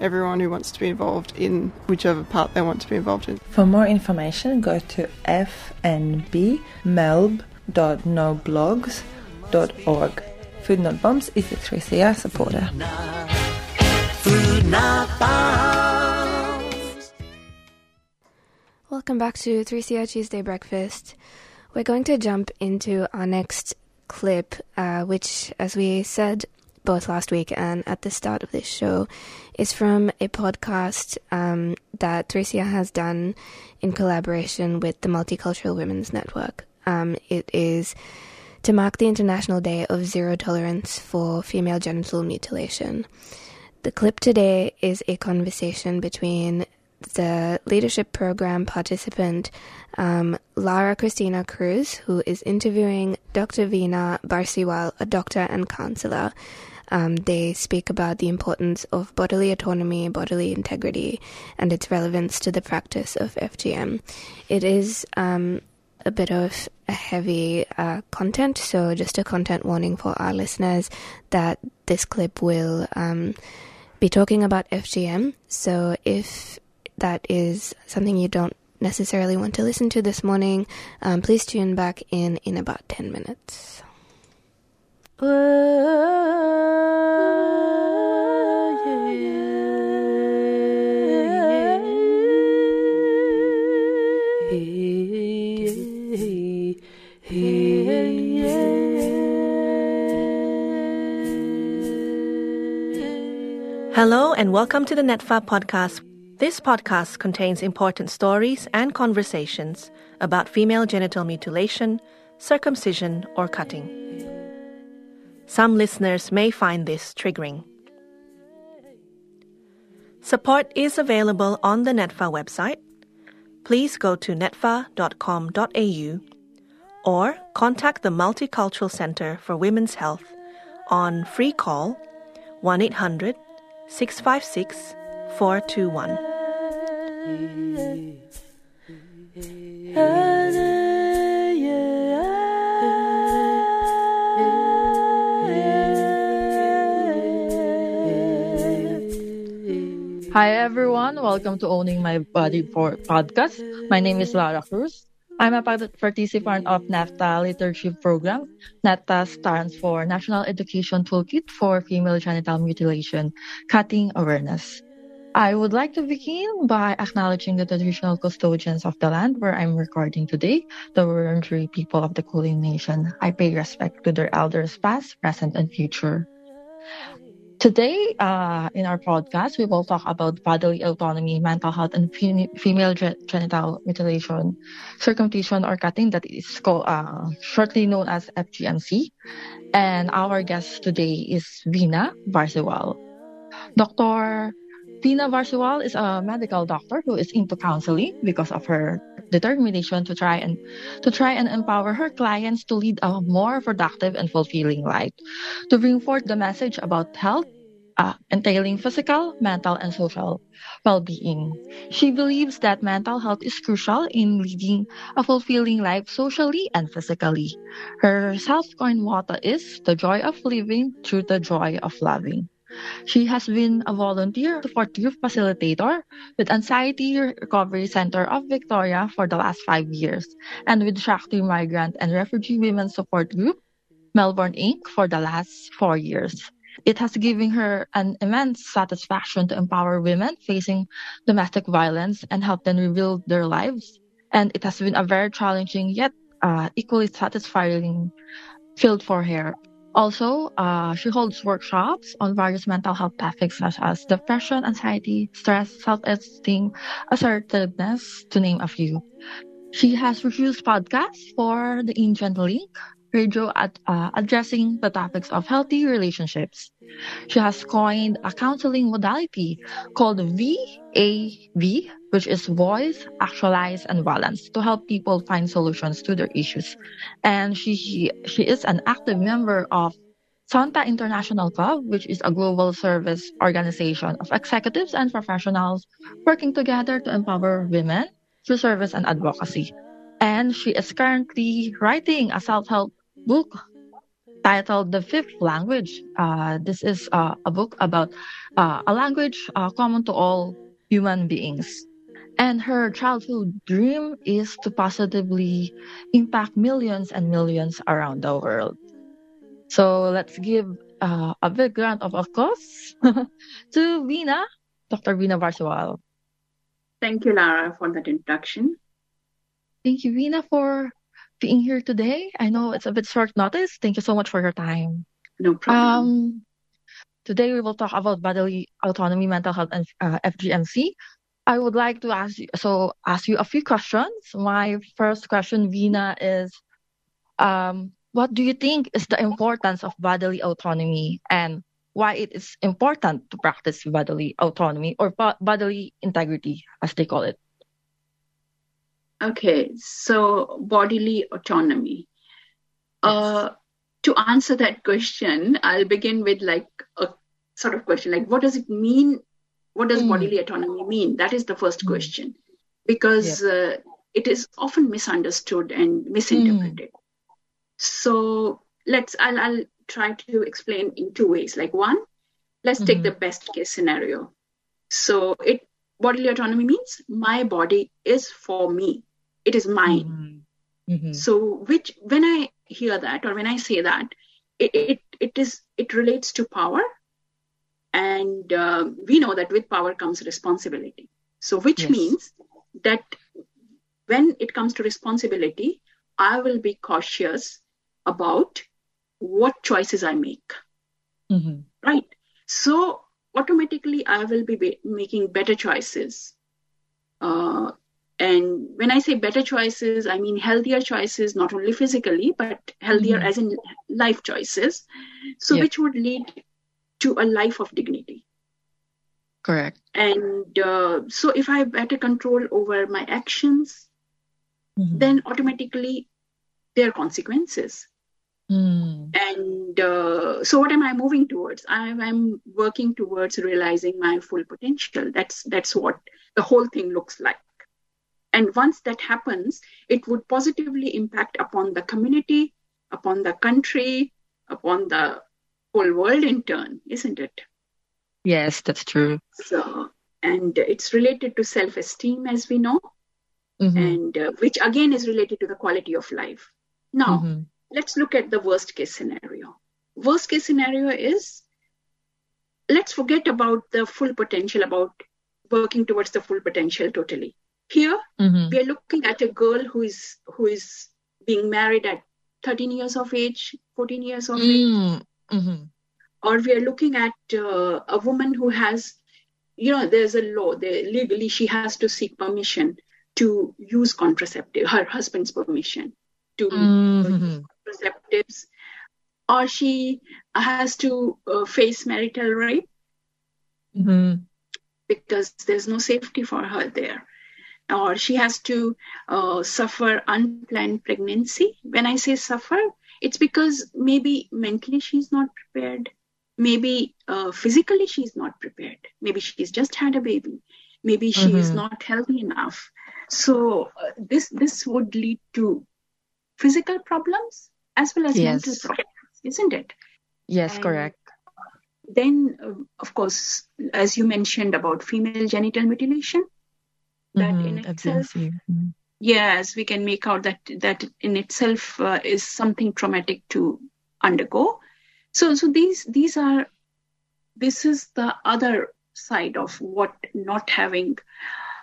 everyone who wants to be involved in whichever part they want to be involved in. For more information, go to fnbmelb.noblogs.org. Food Not Bombs is a 3CR supporter. Food Not Bombs. Welcome back to 3CR Tuesday Breakfast. We're going to jump into our next clip, uh, which, as we said both last week and at the start of this show, is from a podcast um, that 3CR has done in collaboration with the Multicultural Women's Network. Um, it is to mark the International Day of Zero Tolerance for Female Genital Mutilation. The clip today is a conversation between the leadership program participant um, Lara Christina Cruz, who is interviewing Dr. Vina Barsiwal, a doctor and counselor. Um, they speak about the importance of bodily autonomy, bodily integrity, and its relevance to the practice of FGM. It is um, a bit of a heavy uh, content, so just a content warning for our listeners that this clip will um, be talking about FGM. So if that is something you don't necessarily want to listen to this morning, um, please tune back in in about 10 minutes. Hello and welcome to the NETFA podcast. This podcast contains important stories and conversations about female genital mutilation, circumcision, or cutting. Some listeners may find this triggering. Support is available on the NETFA website. Please go to netfa.com.au or contact the Multicultural Center for Women's Health on free call 1 800 656 421. Hi everyone, welcome to Owning My Body for podcast. My name is Lara Cruz. I'm a participant of NETFA Leadership Program. NETFA stands for National Education Toolkit for Female Genital Mutilation, Cutting Awareness. I would like to begin by acknowledging the traditional custodians of the land where I'm recording today, the Wurundjeri people of the Kulin Nation. I pay respect to their elders past, present, and future. Today, uh, in our podcast, we will talk about bodily autonomy, mental health, and fe- female ge- genital mutilation, circumcision, or cutting, that is called, uh, shortly known as FGMC. And our guest today is Vina Barsiwal. Dr. Veena Barsiwal is a medical doctor who is into counseling because of her determination to try and to try and empower her clients to lead a more productive and fulfilling life, to bring forth the message about health, uh, entailing physical, mental, and social well-being. She believes that mental health is crucial in leading a fulfilling life socially and physically. Her self-coined motto is the joy of living through the joy of loving. She has been a volunteer support group facilitator with Anxiety Recovery Center of Victoria for the last five years and with Shakti Migrant and Refugee Women Support Group, Melbourne Inc. for the last four years. It has given her an immense satisfaction to empower women facing domestic violence and help them rebuild their lives. And it has been a very challenging yet uh, equally satisfying field for her. Also, uh, she holds workshops on various mental health topics such as depression, anxiety, stress, self-esteem, assertiveness, to name a few. She has produced podcasts for the Indian Link, radio at uh, addressing the topics of healthy relationships. She has coined a counseling modality called VAV, which is Voice, Actualize, and Balance, to help people find solutions to their issues. And she she, she is an active member of Zonta International Club, which is a global service organization of executives and professionals working together to empower women through service and advocacy. And she is currently writing a self help book titled The Fifth Language. Uh, this is uh, a book about uh, a language uh, common to all human beings. And her childhood dream is to positively impact millions and millions around the world. So let's give uh, a big round of applause <laughs> to Vina, Dr. Vina Barsiwal. Thank you, Lara, for that introduction. Thank you, Vina, for being here today. I know it's a bit short notice. Thank you so much for your time. No problem. Um, today we will talk about bodily autonomy, mental health, and uh, FGMC. I would like to ask you, so ask you a few questions. My first question, Vina, is um, what do you think is the importance of bodily autonomy and why it is important to practice bodily autonomy or bodily integrity, as they call it? Okay, so bodily autonomy. Uh, to answer that question, I'll begin with like a sort of question like, what does it mean? What does bodily autonomy mean? That is the first question, because uh, it is often misunderstood and misinterpreted. So let's, I'll, I'll try to explain in two ways. Like one, let's take the best case scenario. So it bodily autonomy means my body is for me. It is mine. So which when I hear that or when I say that, it it, it is it relates to power, and uh, we know that with power comes responsibility. So which Yes. means that when it comes to responsibility, I will be cautious about what choices I make. Right. So automatically, I will be, be making better choices. Uh, and when I say better choices, I mean healthier choices, not only physically, but healthier Mhm. as in life choices. So, Yeah. which would lead to a life of dignity. Correct. And uh, so, if I have better control over my actions, then automatically there are consequences. Mm. And uh, so, what am I moving towards? I'm, I'm working towards realizing my full potential. That's that's what the whole thing looks like. And once that happens, it would positively impact upon the community, upon the country, upon the whole world in turn, isn't it? Yes, that's true. So, and it's related to self-esteem, as we know, Mhm. and uh, which again is related to the quality of life. Now, Mhm. let's look at the worst case scenario. Worst case scenario is let's forget about the full potential, about working towards the full potential totally. Here, Mhm. we are looking at a girl who is who is being married at 13 years of age, 14 years of age, Mm. Mhm. or we are looking at uh, a woman who has, you know, there's a law. There, legally, she has to seek permission to use contraceptive, her husband's permission to Mhm. contraceptives, or she has to uh, face marital rape Mhm. because there's no safety for her there. Or she has to uh, suffer unplanned pregnancy. When I say suffer, it's because maybe mentally she's not prepared. Maybe uh, physically she's not prepared. Maybe she's just had a baby. Maybe she is Mhm. not healthy enough. So uh, this this would lead to physical problems as well as mental problems, isn't it? Yes, And correct. Then, uh, of course, as you mentioned about female genital mutilation, that in Mhm. itself. Mhm. yes, we can make out that that in itself uh, is something traumatic to undergo. So, so these these are this is the other side of what not having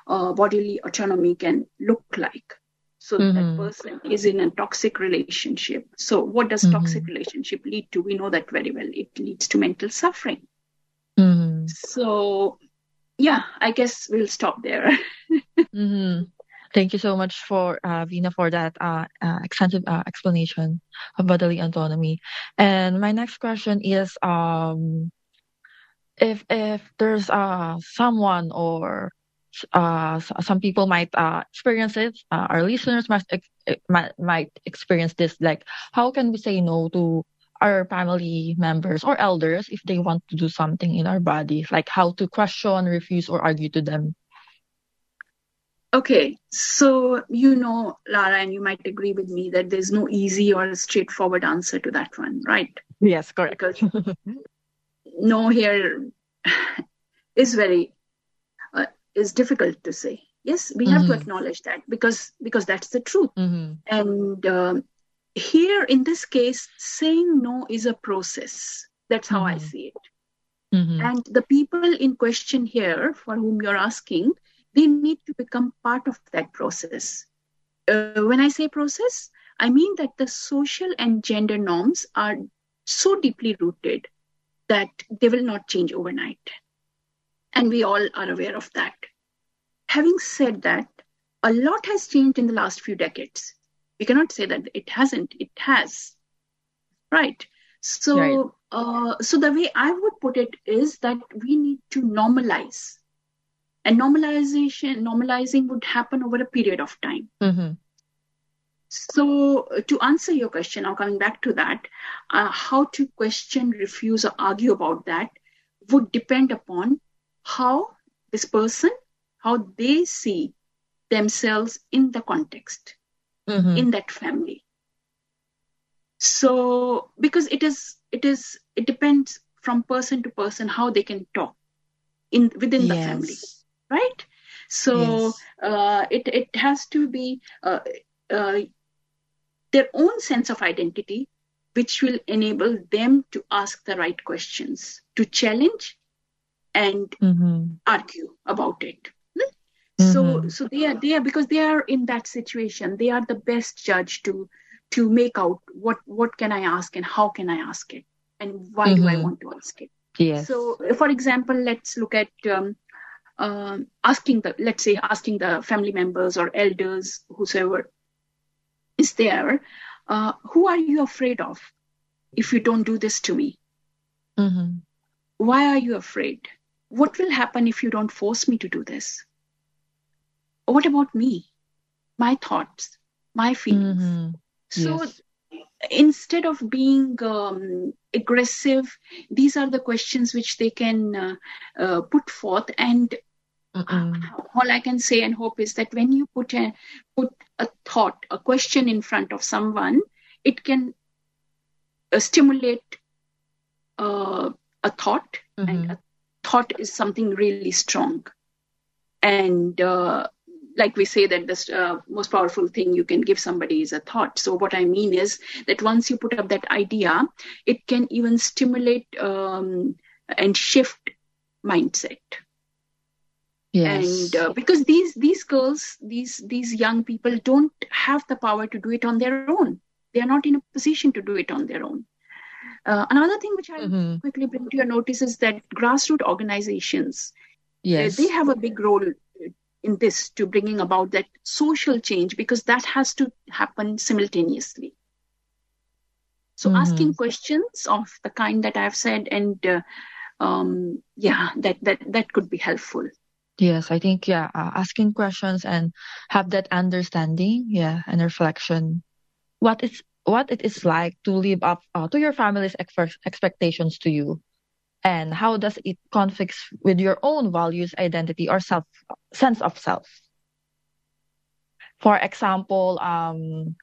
uh, bodily autonomy can look like. So that Mhm. person is in a toxic relationship. So what does Mhm. toxic relationship lead to? We know that very well. It leads to mental suffering. Mhm. So yeah, I guess we'll stop there. <laughs> Mhm. Thank you so much for uh, Vina for that uh, uh, extensive uh, explanation of bodily autonomy. And my next question is, um, if if there's uh someone or uh some people might uh experience it, uh, our listeners must ex- might, might experience this. Like, how can we say no to our family members or elders if they want to do something in our body, Like, how to question, refuse, or argue to them? Okay, so you know, Lara, and you might agree with me that there's no easy or straightforward answer to that one, right? Yes, correct. Because <laughs> no here <laughs> is very uh, is difficult to say. Yes, we have to Mhm. acknowledge that because because that's the truth. Mm-hmm. And um, here in this case, saying no is a process. That's how I Mhm. see it. Mm-hmm. And the people in question here, for whom you're asking, they need to become part of that process. Uh, when I say process, I mean that the social and gender norms are so deeply rooted that they will not change overnight. And we all are aware of that. Having said that, a lot has changed in the last few decades. We cannot say that it hasn't, it has. Right. So, Right. Uh, so the way I would put it is that we need to normalize. And normalization, normalizing would happen over a period of time. Mm-hmm. So, uh, to answer your question, now coming back to that, uh, how to question, refuse, or argue about that would depend upon how this person, how they see themselves in the context, Mm-hmm. in that family. So, because it is, it is, it depends from person to person how they can talk in within the family right so Yes. uh, it it has to be uh, uh, their own sense of identity which will enable them to ask the right questions to challenge and Mm-hmm. argue about it so Mhm. so they are there because they are in that situation they are the best judge to to make out what what can i ask and how can i ask it and why do i Mhm. want to ask it Yes. so, for example, let's look at um, um, asking the, let's say, asking the family members or elders, whosoever is there, uh, who are you afraid of if you don't do this to me? Mm-hmm. Why are you afraid? What will happen if you don't force me to do this? What about me? My thoughts, my feelings. Mm-hmm. So Yes. instead of being um, aggressive, these are the questions which they can uh, uh, put forth. And Mm-mm. all I can say and hope is that when you put a put a thought, a question in front of someone, it can uh, stimulate uh, a thought, and a thought is something really strong. And uh, like we say that the uh, most powerful thing you can give somebody is a thought. So what I mean is that once you put up that idea, it can even stimulate um, and shift mindset Yes. and uh, because these these girls these these young people don't have the power to do it on their own they are not in a position to do it on their own uh, another thing which i Mhm. quickly bring to your notice is that grassroots organizations uh, Yes. they have a big role in this to bringing about that social change because that has to happen simultaneously so Mhm. asking questions of the kind that i've said and uh, um, yeah that that that could be helpful Yes, I think yeah, uh, asking questions and have that understanding, yeah, and reflection. What is what it is like to live up uh, to your family's ex- expectations to you, and how does it conflicts with your own values, identity, or self sense of self? For example, um,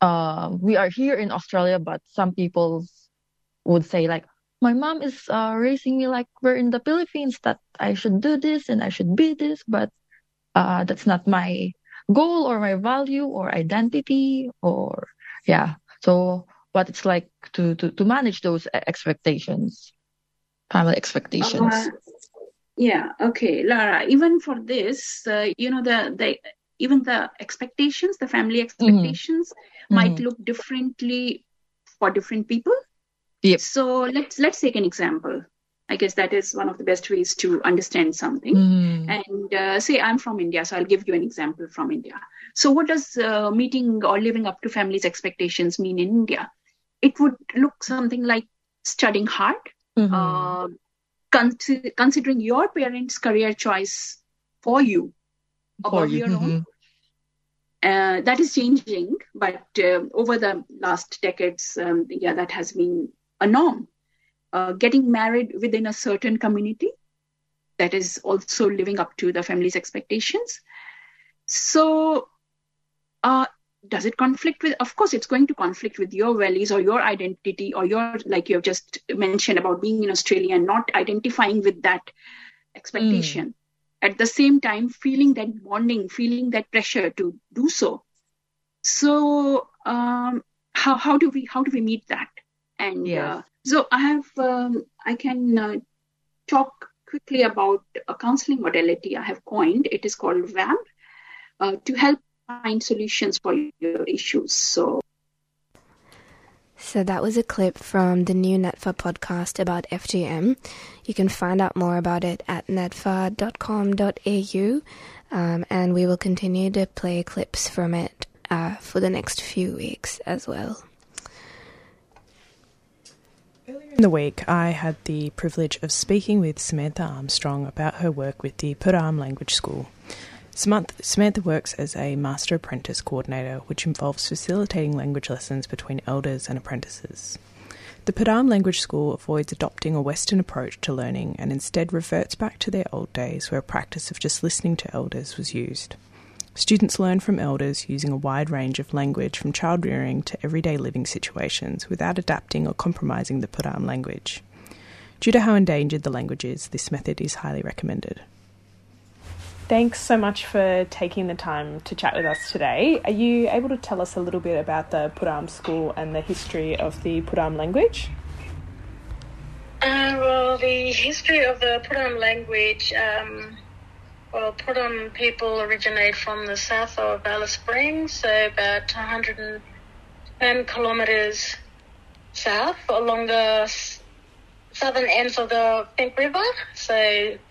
uh, we are here in Australia, but some people would say like, my mom is uh, raising me like we're in the Philippines that I should do this and I should be this, but uh, that's not my goal or my value or identity or yeah. So what it's like to to to manage those expectations, family expectations. Uh, yeah, okay, Lara. Even for this, uh, you know, the the even the expectations, the family expectations, might Mhm. look differently for different people. Yep. So let's let's take an example. I guess that is one of the best ways to understand something. Mm. And uh, say I'm from India, so I'll give you an example from India. So, what does uh, meeting or living up to families' expectations mean in India? It would look something like studying hard, Mhm. uh, con- considering your parents' career choice for you For above you. your own. Mhm. Uh, that is changing, but uh, over the last decades, um, yeah, that has been a norm. Uh, getting married within a certain community, that is also living up to the family's expectations. So, uh, does it conflict with? Of course, it's going to conflict with your values or your identity or your, like you have just mentioned about being in Australia and not identifying with that expectation at the same time feeling that bonding feeling that pressure to do so so um, how, how do we how do we meet that and Yes. uh, so i have um, i can uh, talk quickly about a counseling modality i have coined it is called vamp uh, to help find solutions for your issues so So that was a clip from the new NETFA podcast about FGM. You can find out more about it at netfa.com.au, um, and we will continue to play clips from it uh, for the next few weeks as well. In the week, I had the privilege of speaking with Samantha Armstrong about her work with the Pertame Language School. Samantha, works as a Master Apprentice Coordinator, which involves facilitating language lessons between elders and apprentices. The Pertame Language School avoids adopting a Western approach to learning and instead reverts back to their old days where a practice of just listening to elders was used. Students learn from elders using a wide range of language from child rearing to everyday living situations without adapting or compromising the Pertame language. Due to how endangered the language is, this method is highly recommended. Thanks so much for taking the time to chat with us today. Are you able to tell us a little bit about the Pertame school and the history of the Pertame language? Uh, well, the history of the Pertame language, um, well, Pertame people originate from the south of Alice Springs, so about 110 kilometers south along the southern ends of the Finke River. So,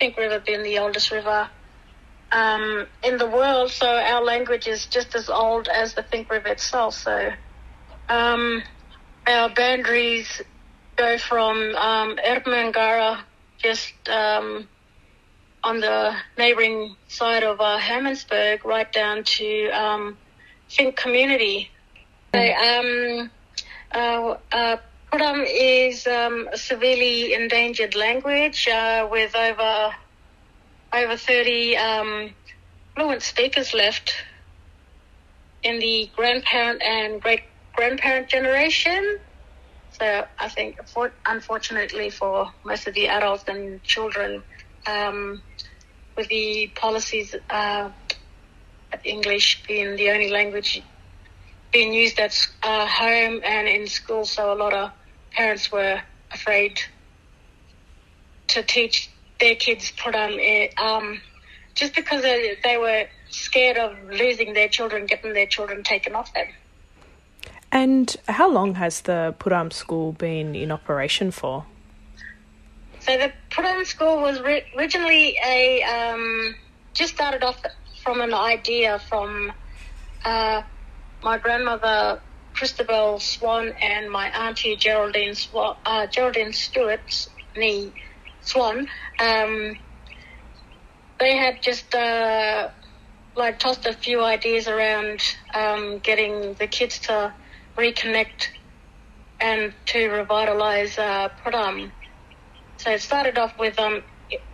Finke River being the oldest river um, in the world, so our language is just as old as the Finke River itself. So, um, our boundaries go from um, Ermangara, just um, on the neighbouring side of uh, Hermannsburg, right down to um, Community. So, um, uh, uh, Pertame is um, a severely endangered language uh, with over over 30 um, fluent speakers left in the grandparent and great grandparent generation. So I think, for, unfortunately, for most of the adults and children, um, with the policies uh, English being the only language being used at uh, home and in school, so a lot of parents were afraid to teach their kids Pertame, eh, um, just because they, they were scared of losing their children, getting their children taken off them. And how long has the Pertame school been in operation for? So the Pertame school was ri- originally a um, just started off from an idea from uh, my grandmother Christobel Swan and my auntie Geraldine Swan, uh, Geraldine Stewart, nee Swan. Um, they had just uh, like tossed a few ideas around um, getting the kids to reconnect and to revitalize uh, Pertame. So it started off with um,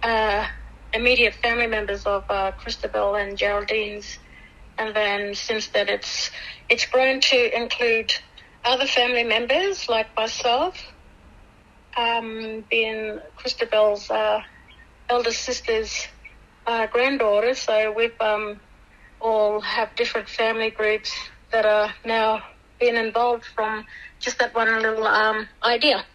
uh, immediate family members of uh, Christobel and Geraldine's, and then since then it's it's grown to include other family members like myself, um, being Christobel's uh, eldest sister's uh, granddaughter. So we've um, all have different family groups that are now being involved from just that one little um, idea.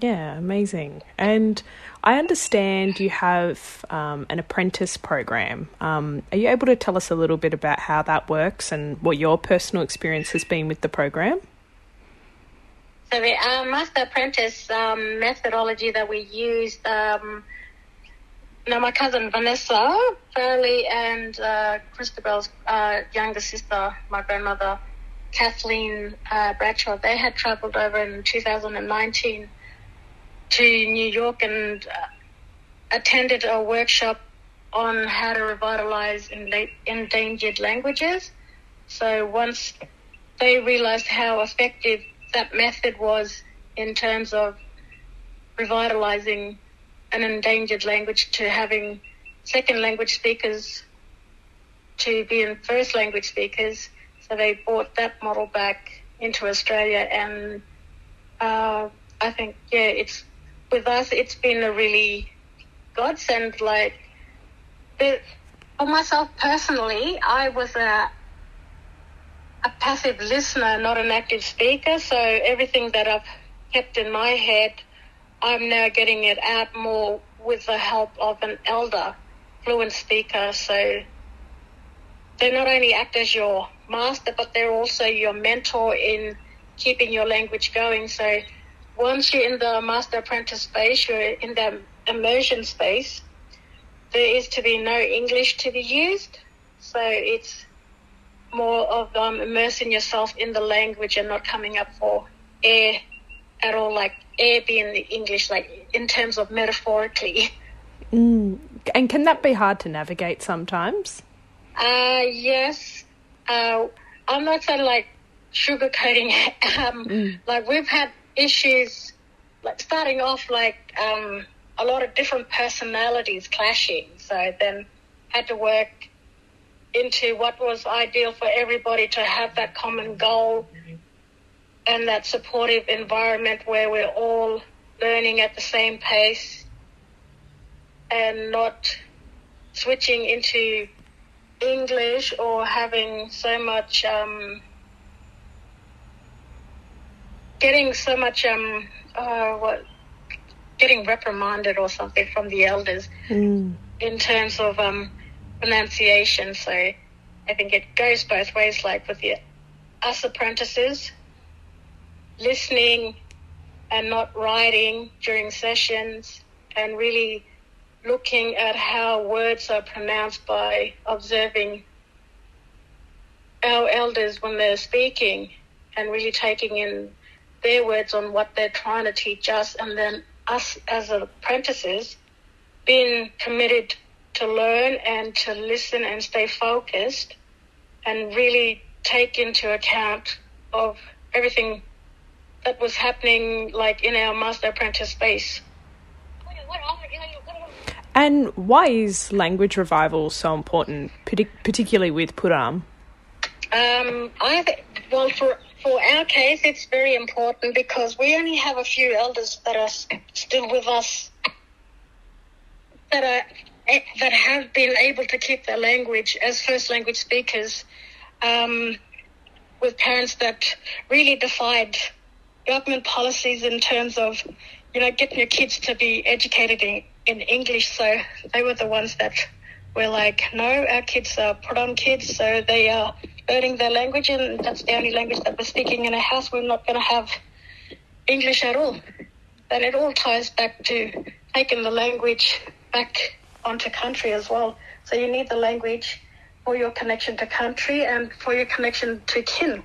Yeah, amazing. And I understand you have um, an apprentice program. Um, are you able to tell us a little bit about how that works and what your personal experience has been with the program? So the uh, master apprentice um, methodology that we used. Um, now, my cousin Vanessa Farley and uh, Christobel's uh, younger sister, my grandmother Kathleen uh, Bradshaw, they had travelled over in 2019 to New York and uh, attended a workshop on how to revitalize endangered languages. So once they realized how effective that method was in terms of revitalizing an endangered language to having second language speakers to being first language speakers. So they brought that model back into Australia and uh, I think, yeah, it's with us, it's been a really godsend. Like, for myself personally, I was a a passive listener, not an active speaker. So everything that I've kept in my head, I'm now getting it out more with the help of an elder, fluent speaker. So they not only act as your master, but they're also your mentor in keeping your language going. So once you're in the master apprentice space, you're in the immersion space, there is to be no English to be used. So it's more of um, immersing yourself in the language and not coming up for air at all, like air being the English, like in terms of metaphorically. <laughs> Mm. And can that be hard to navigate sometimes? Uh, yes. Uh, I'm not saying like sugarcoating it. <laughs> um, Like we've had issues, like starting off like um, a lot of different personalities clashing. So then had to work into what was ideal for everybody to have that common goal and that supportive environment where we're all learning at the same pace and not switching into English or having so much um, getting so much um uh, what getting reprimanded or something from the elders Mm. in terms of um, pronunciation. So I think it goes both ways, like with the us apprentices, listening and not writing during sessions, and really looking at how words are pronounced by observing our elders when they're speaking and really taking in their words on what they're trying to teach us, and then us as apprentices being committed to learn and to listen and stay focused and really take into account of everything that was happening like in our master apprentice space. And why is language revival so important, particularly with Pertame? Um, I well for for our case, it's very important because we only have a few elders that are still with us that are that have been able to keep their language as first language speakers, um, with parents that really defied government policies in terms of, you know, getting your kids to be educated in, in English. So they were the ones that were like, no, our kids are put on kids, so they are learning their language, and that's the only language that we're speaking in a house. We're not going to have English at all. And it all ties back to taking the language back onto country as well. So you need the language for your connection to country and for your connection to kin.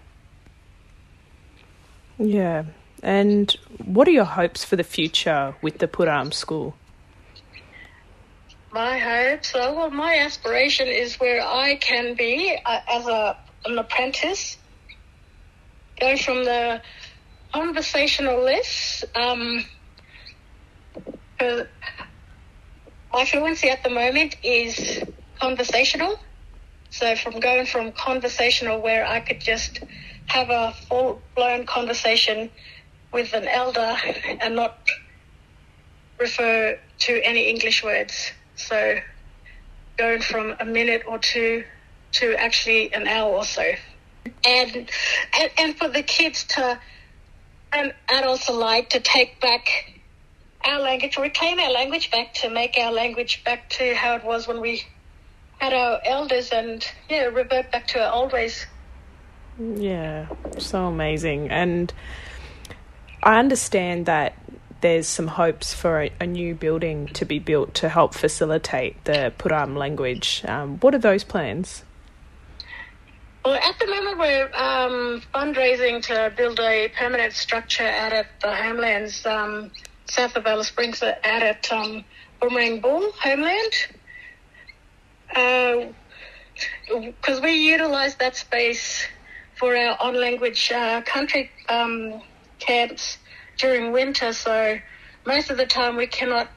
Yeah. And what are your hopes for the future with the Pertame school? My hopes, so well, my aspiration is where I can be uh, as a an apprentice, go from the conversationalist. Um, uh, my fluency at the moment is conversational. So from going from conversational where I could just have a full blown conversation with an elder and not refer to any English words. So going from a minute or two to actually an hour or so. And and, and for the kids to and adults alike to take back our language, reclaim our language back to make our language back to how it was when we had our elders and yeah, revert back to our old ways. Yeah, so amazing. And I understand that there's some hopes for a, a, new building to be built to help facilitate the Pertame language. Um, what are those plans? Well, at the moment, we're um, fundraising to build a permanent structure out at the homelands um, south of Alice Springs, out at um, Boomerang Bull homeland. Because uh, we utilise that space for our on language uh, country um, camps during winter, so most of the time we cannot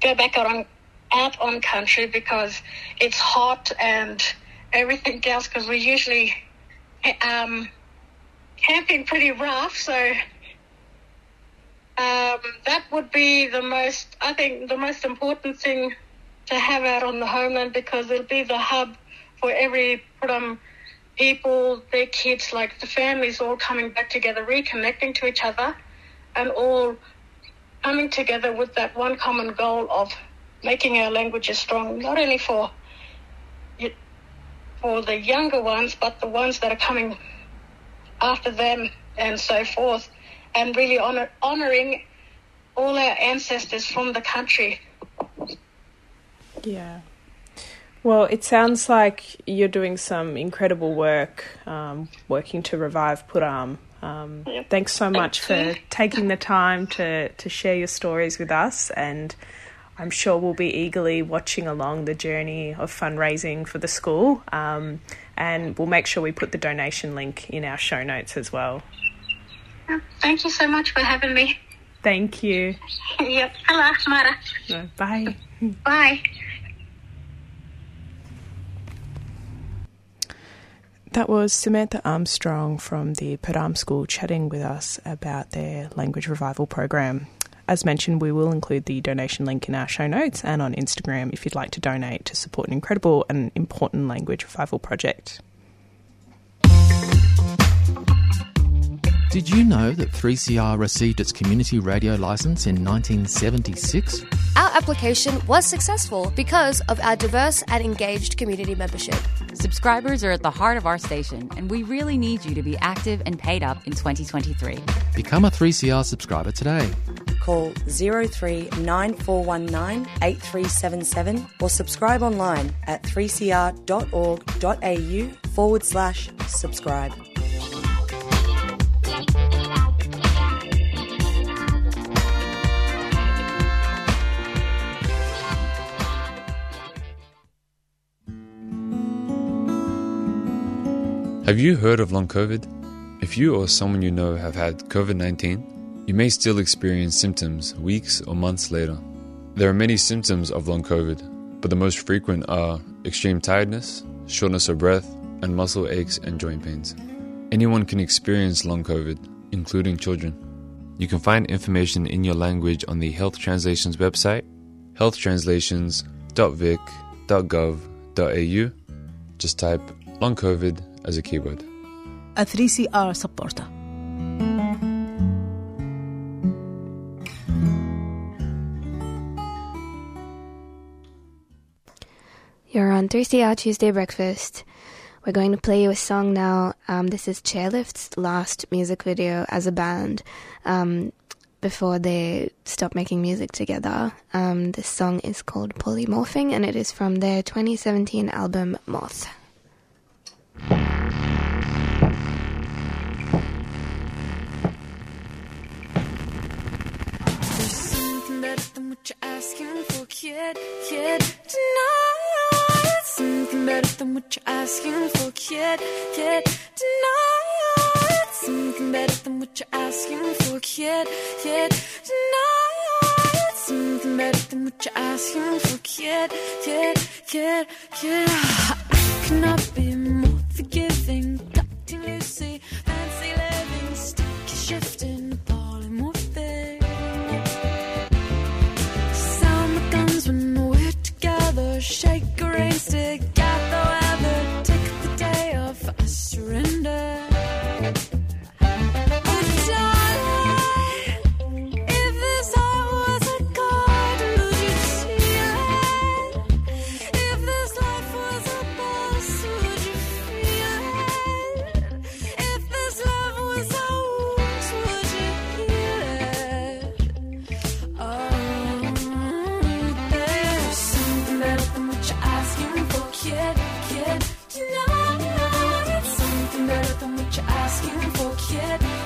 go back out on out on country because it's hot and everything else. Because we're usually um, camping pretty rough, so um, that would be the most. I think the most important thing to have out on the homeland because it'll be the hub for every um, people, their kids, like the families all coming back together, reconnecting to each other and all coming together with that one common goal of making our languages strong, not only for for the younger ones, but the ones that are coming after them and so forth, and really honor, honoring all our ancestors from the country. Yeah. Well, it sounds like you're doing some incredible work, um, working to revive Pertame um, yep. Thanks so much Thank for taking the time to, to share your stories with us, and I'm sure we'll be eagerly watching along the journey of fundraising for the school. Um, and we'll make sure we put the donation link in our show notes as well. Thank you so much for having me. Thank you. <laughs> Yep. Hello, Mara. Bye. Bye. That was Samantha Armstrong from the Pertame School chatting with us about their language revival program. As mentioned, we will include the donation link in our show notes and on Instagram if you'd like to donate to support an incredible and important language revival project. Did you know that 3CR received its community radio license in 1976? Our application was successful because of our diverse and engaged community membership. Subscribers are at the heart of our station, and we really need you to be active and paid up in 2023. Become a 3CR subscriber today. Call 0394198377 or subscribe online at 3cr.org.au forward slash subscribe. Have you heard of long COVID? If you or someone you know have had COVID 19, you may still experience symptoms weeks or months later. There are many symptoms of long COVID, but the most frequent are extreme tiredness, shortness of breath, and muscle aches and joint pains. Anyone can experience long COVID, including children. You can find information in your language on the Health Translations website, healthtranslations.vic.gov.au. Just type long COVID as a keyword. A 3CR supporter. You're on 3CR Tuesday Breakfast. We're going to play you a song now. Um, this is Chairlift's last music video as a band um, before they stopped making music together. Um, this song is called Polymorphing and it is from their 2017 album Moth. Kid, kid, kid. I cannot be forgiving, cutting loosely, fancy living, sticky shifting, polymorphic. Sound the guns when we're together. Shake a rain stick at the weather. Take the day off. I surrender. can't forget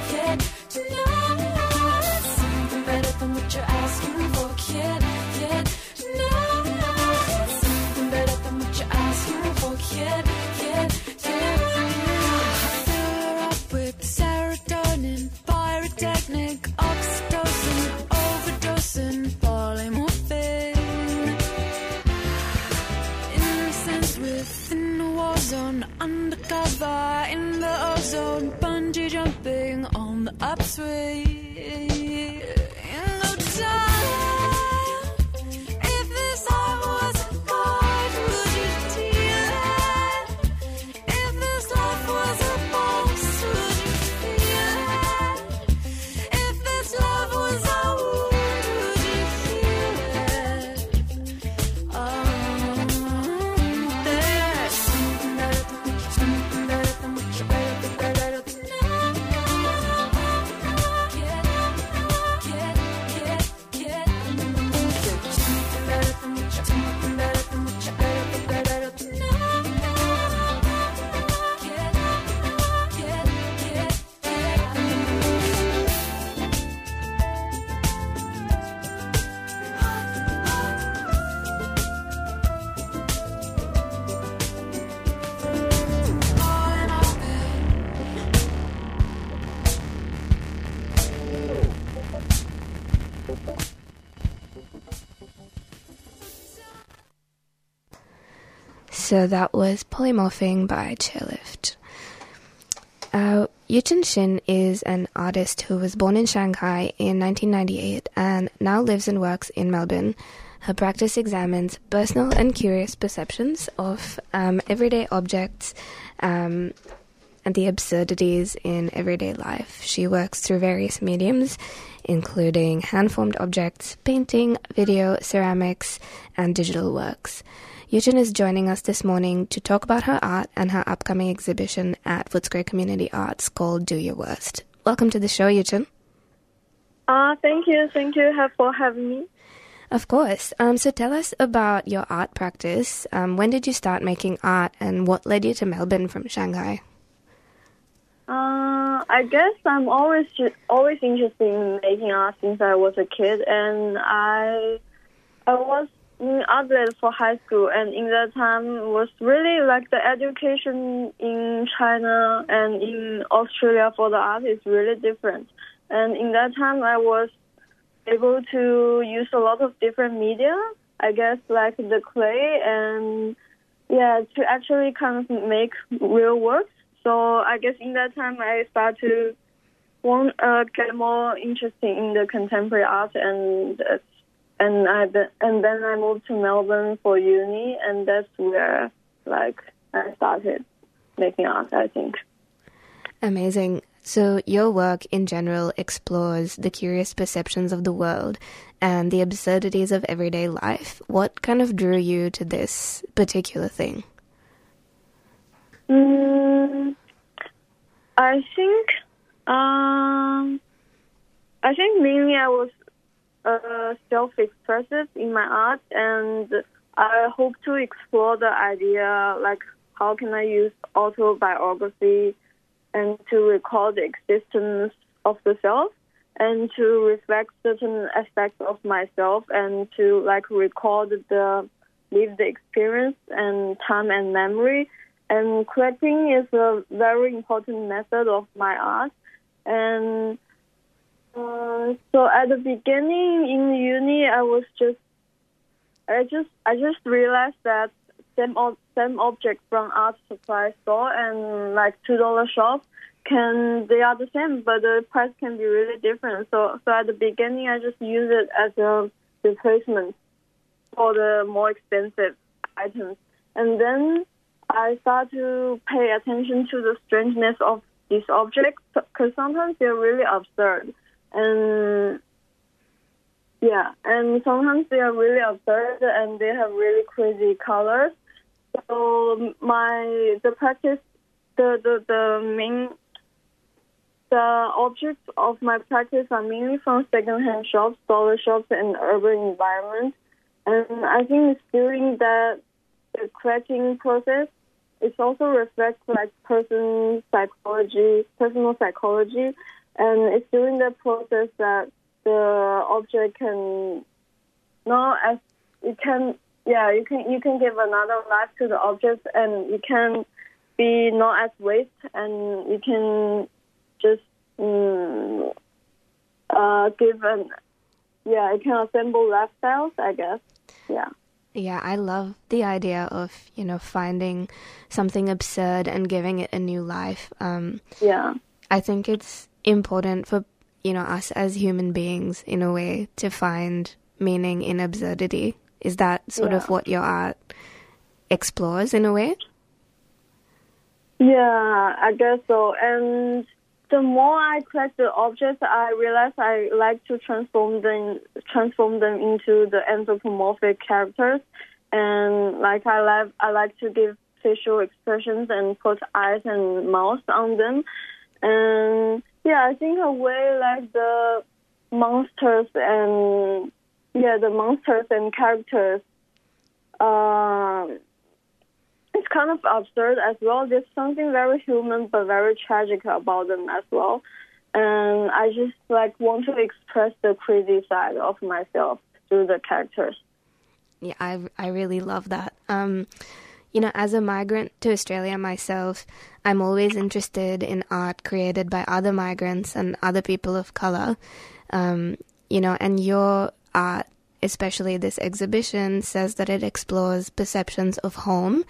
So that was Polymorphing by Chairlift. Uh, Yuchen Shin is an artist who was born in Shanghai in 1998 and now lives and works in Melbourne. Her practice examines personal and curious perceptions of um, everyday objects um, and the absurdities in everyday life. She works through various mediums, including hand formed objects, painting, video, ceramics, and digital works. Yujin is joining us this morning to talk about her art and her upcoming exhibition at Footscray Community Arts called Do Your Worst. Welcome to the show, Yujin. Uh, thank you. Thank you for having me. Of course. Um, so tell us about your art practice. Um, when did you start making art and what led you to Melbourne from Shanghai? Uh, I guess I'm always always interested in making art since I was a kid, and I I was in art for high school, and in that time was really like the education in China and in Australia for the art is really different. And in that time, I was able to use a lot of different media. I guess like the clay and yeah, to actually kind of make real works. So I guess in that time I started to want uh, get more interested in the contemporary art and uh, and I and then I moved to Melbourne for uni and that's where like I started making art. I think. Amazing. So, your work in general explores the curious perceptions of the world and the absurdities of everyday life. What kind of drew you to this particular thing? Mm, I think, um, I think mainly I was uh, self-expressive in my art, and I hope to explore the idea like how can I use autobiography and to recall the existence of the self and to reflect certain aspects of myself and to like record the lived experience and time and memory. And collecting is a very important method of my art. And uh, so at the beginning in uni, I was just, I just, I just realized that same ob- same object from art supply store and like two dollar shop can they are the same, but the price can be really different. So so at the beginning, I just use it as a replacement for the more expensive items, and then I start to pay attention to the strangeness of these objects because sometimes they're really absurd and yeah, and sometimes they are really absurd and they have really crazy colors. So my the practice, the the the main the objects of my practice are mainly from secondhand shops, dollar shops, and urban environments. And I think during that the collecting process, it also reflects like person psychology, personal psychology, and it's during that process that the object can not as you can yeah you can you can give another life to the object and you can be not as waste and you can just mm, uh, give an yeah you can assemble lifestyles I guess yeah Yeah, I love the idea of, you know, finding something absurd and giving it a new life. Um, yeah. I think it's important for, you know, us as human beings, in a way, to find meaning in absurdity. Is that sort of what your art explores, in a way? Yeah, I guess so. And the more I collect the objects, I realize I like to transform them, transform them into the anthropomorphic characters. And like I like, I like to give facial expressions and put eyes and mouth on them. And yeah, I think a way like the monsters and yeah, the monsters and characters. Um, it's kind of absurd as well. There's something very human but very tragic about them as well. And I just like want to express the crazy side of myself through the characters. Yeah, I, I really love that. Um, you know, as a migrant to Australia myself, I'm always interested in art created by other migrants and other people of color. Um, you know, and your art, especially this exhibition, says that it explores perceptions of home.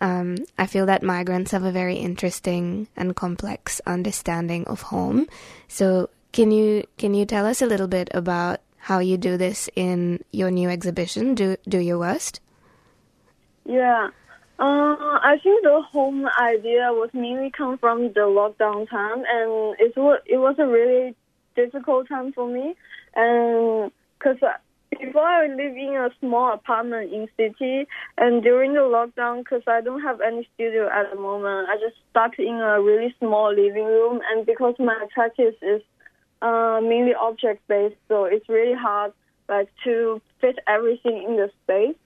Um, I feel that migrants have a very interesting and complex understanding of home. So, can you can you tell us a little bit about how you do this in your new exhibition? Do do your worst. Yeah. Uh, I think the home idea was mainly come from the lockdown time, and it was it was a really difficult time for me, and because before I live in a small apartment in city, and during the lockdown, because I don't have any studio at the moment, I just stuck in a really small living room, and because my practice is uh, mainly object based, so it's really hard like to fit everything in the space.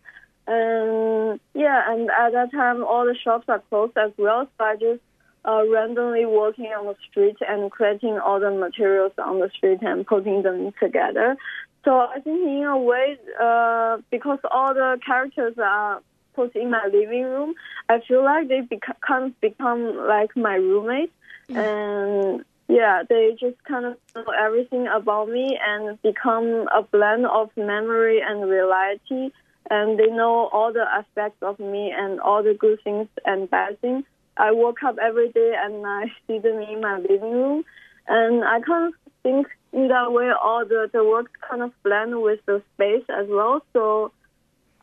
And yeah, and at that time, all the shops are closed as well. So I just uh, randomly walking on the street and collecting all the materials on the street and putting them together. So I think in a way, uh, because all the characters are put in my living room, I feel like they beca- kind of become like my roommates. And yeah, they just kind of know everything about me and become a blend of memory and reality and they know all the aspects of me and all the good things and bad things. I woke up every day and I <laughs> see them in my living room, and I kind of think in that way all the the works kind of blend with the space as well. So,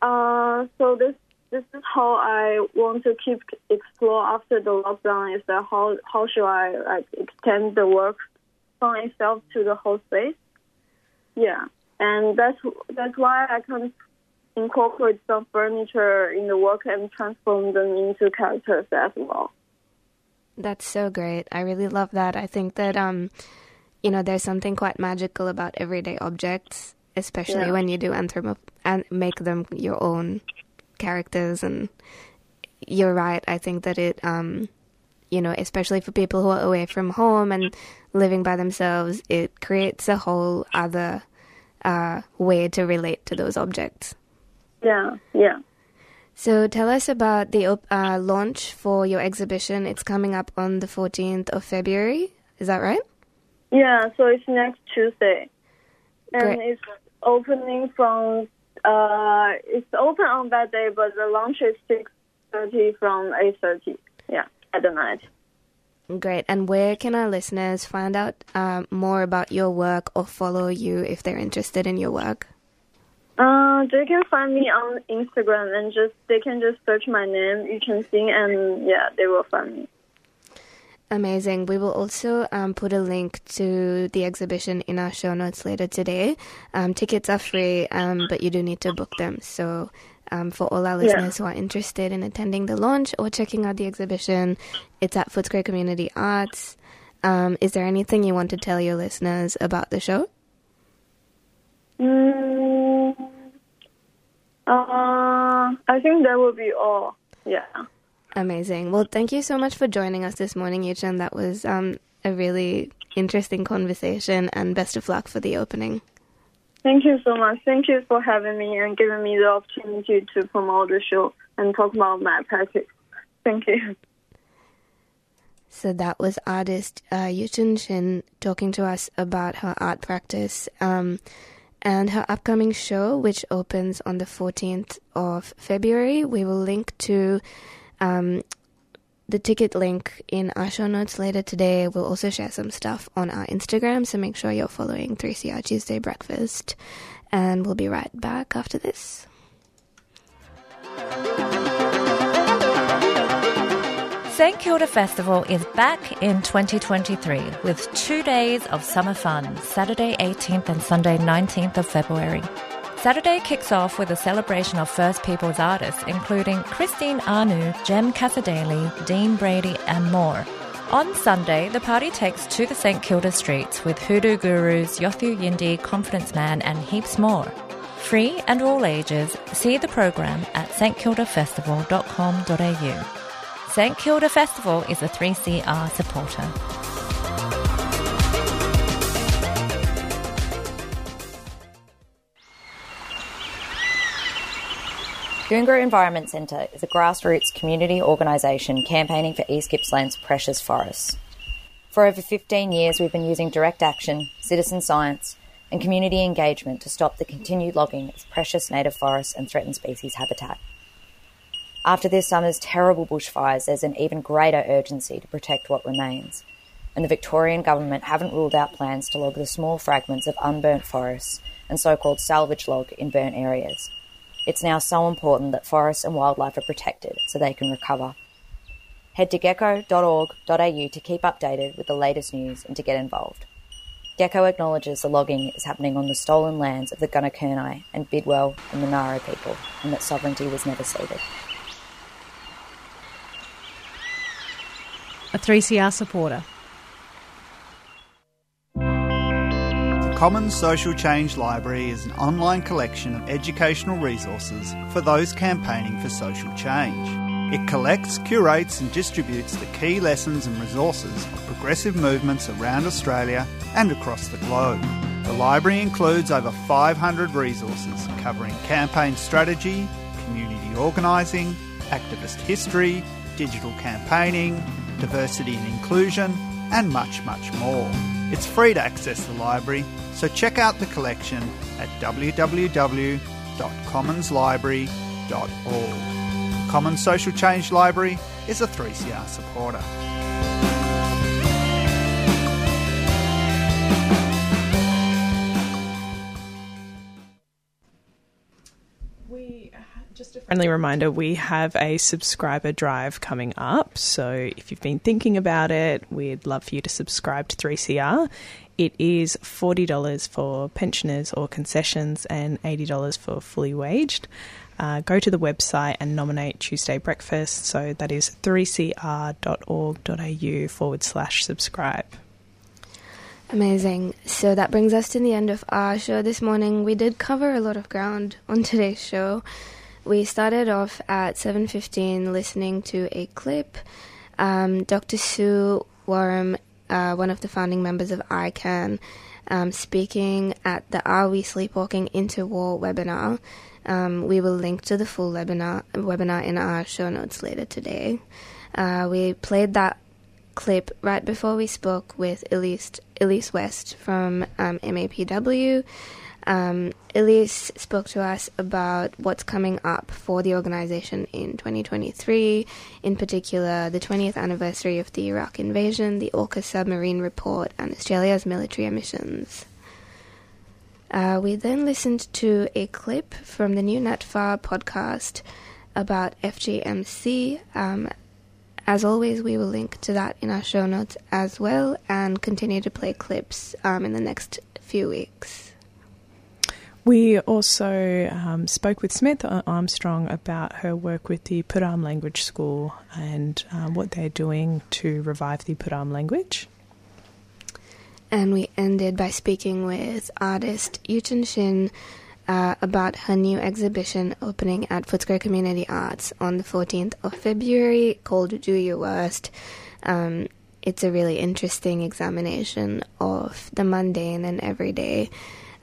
uh, so this this is how I want to keep explore after the lockdown. Is that how how should I like extend the work from itself to the whole space? Yeah, and that's that's why I kind of incorporate some furniture in the work and transform them into characters as well. That's so great. I really love that. I think that um, you know, there's something quite magical about everyday objects, especially Yeah. when you do anthropo and make them your own characters. And you're right. I think that it, um, you know, especially for people who are away from home and living by themselves, it creates a whole other uh, way to relate to those objects. Yeah, yeah. So tell us about the uh, launch for your exhibition. It's coming up on the 14th of February. Is that right? Yeah, so it's next Tuesday. And Great. it's opening from uh it's open on that day but the launch is six thirty from eight thirty. Yeah, at the night. Great. And where can our listeners find out uh, more about your work or follow you if they're interested in your work? Uh they can find me on Instagram and just they can just search my name, you can sing and yeah, they will find me. Amazing. We will also um, put a link to the exhibition in our show notes later today. Um, tickets are free, um, but you do need to book them. So, um, for all our Yeah. listeners who are interested in attending the launch or checking out the exhibition, it's at Footscray Community Arts. Um, is there anything you want to tell your listeners about the show? Mm, uh I think that will be all. Yeah. Amazing. Well, thank you so much for joining us this morning, Yuchen. That was um, a really interesting conversation, and best of luck for the opening. Thank you so much. Thank you for having me and giving me the opportunity to promote the show and talk about my practice. Thank you. So that was artist uh, Yuchen Shin talking to us about her art practice. Um, and her upcoming show, which opens on the 14th of February. We will link to um, the ticket link in our show notes later today. We'll also share some stuff on our Instagram, so make sure you're following 3CR Tuesday Breakfast. And we'll be right back after this. St Kilda Festival is back in 2023 with two days of summer fun, Saturday 18th and Sunday 19th of February. Saturday kicks off with a celebration of First Peoples artists, including Christine Anu, Jem Cassar-Daley, Dean Brady, and more. On Sunday, the party takes to the St Kilda streets with Hoodoo Gurus, Yothu Yindi, Confidence Man, and heaps more. Free and all ages, see the program at stkildafestival.com.au. St Kilda Festival is a 3CR supporter. Goongerah Environment Centre is a grassroots community organisation campaigning for East Gippsland's precious forests. For over 15 years, we've been using direct action, citizen science, and community engagement to stop the continued logging of precious native forests and threatened species habitat. After this summer's terrible bushfires, there's an even greater urgency to protect what remains, and the Victorian Government haven't ruled out plans to log the small fragments of unburnt forests and so called salvage log in burnt areas. It's now so important that forests and wildlife are protected so they can recover. Head to geco.org.au to keep updated with the latest news and to get involved. GECO acknowledges the logging is happening on the stolen lands of the Gunaikurnai and Bidawal and Monaro people, and that sovereignty was never ceded. A 3CR supporter. The Commons Social Change Library is an online collection of educational resources for those campaigning for social change. It collects, curates, and distributes the key lessons and resources of progressive movements around Australia and across the globe. The library includes over 500 resources covering campaign strategy, community organising, activist history, digital campaigning, diversity and inclusion, and much, much more. It's free to access the library, so check out the collection at www.commonslibrary.org. Commons Social Change Library is a 3CR supporter. Just a friendly reminder we have a subscriber drive coming up. So if you've been thinking about it, we'd love for you to subscribe to 3CR. It is $40 for pensioners or concessions and $80 for fully waged. Uh, go to the website and nominate Tuesday Breakfast. So that is 3cr.org.au forward slash subscribe. Amazing. So that brings us to the end of our show this morning. We did cover a lot of ground on today's show. We started off at 7:15 listening to a clip. Um, Dr. Sue Wareham, uh, one of the founding members of ICAN, um, speaking at the Are We Sleepwalking Into War webinar. Um, we will link to the full webinar, webinar in our show notes later today. Uh, we played that clip right before we spoke with Elise, Elise West from um, MAPW. Um, Elise spoke to us about what's coming up for the organization in 2023, in particular the 20th anniversary of the Iraq invasion, the AUKUS submarine report, and Australia's military emissions. Uh, we then listened to a clip from the new NETFA podcast about FGMC. Um, as always, we will link to that in our show notes as well and continue to play clips um, in the next few weeks. We also um, spoke with Samantha Armstrong about her work with the Pertame Language School and um, what they're doing to revive the Pertame language. And we ended by speaking with artist Yuchen Shin uh, about her new exhibition opening at Footscray Community Arts on the 14th of February called Do Your Worst. Um, it's a really interesting examination of the mundane and everyday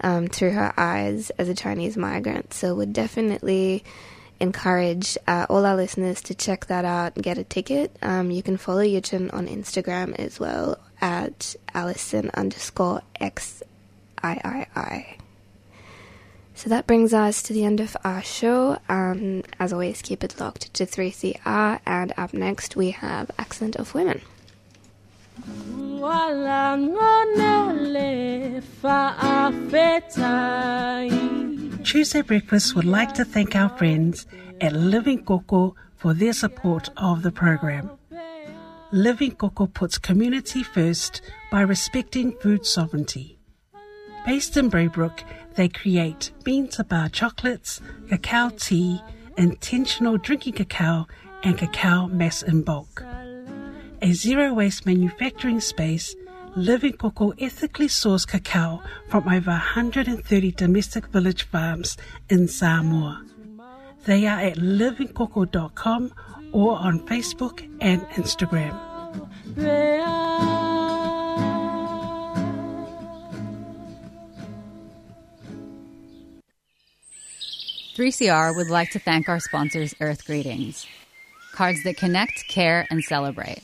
um, through her eyes as a Chinese migrant. So, would definitely encourage uh, all our listeners to check that out and get a ticket. Um, you can follow Yuchen on Instagram as well at Allison underscore XIII. So that brings us to the end of our show. Um, as always, keep it locked to 3CR. And up next, we have Accent of Women. Tuesday Breakfast would like to thank our friends at Living Coco for their support of the program. Living Coco puts community first by respecting food sovereignty. Based in Braybrook, they create bean to bar chocolates, cacao tea, intentional drinking cacao, and cacao mass in bulk. A zero waste manufacturing space, Living Coco ethically sourced cacao from over 130 domestic village farms in Samoa. They are at livingcoco.com or on Facebook and Instagram. 3CR would like to thank our sponsors, Earth Greetings. Cards that connect, care, and celebrate.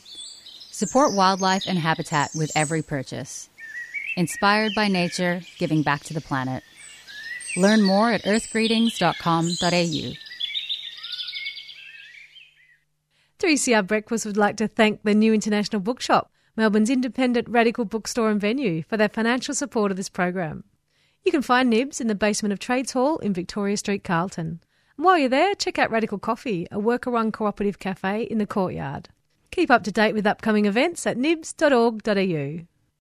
Support wildlife and habitat with every purchase. Inspired by nature, giving back to the planet. Learn more at earthgreetings.com.au. 3CR Breakfast would like to thank the New International Bookshop, Melbourne's independent radical bookstore and venue, for their financial support of this program. You can find Nibs in the basement of Trades Hall in Victoria Street, Carlton. And while you're there, check out Radical Coffee, a worker run cooperative cafe in the courtyard. Keep up to date with upcoming events at nibs.org.au.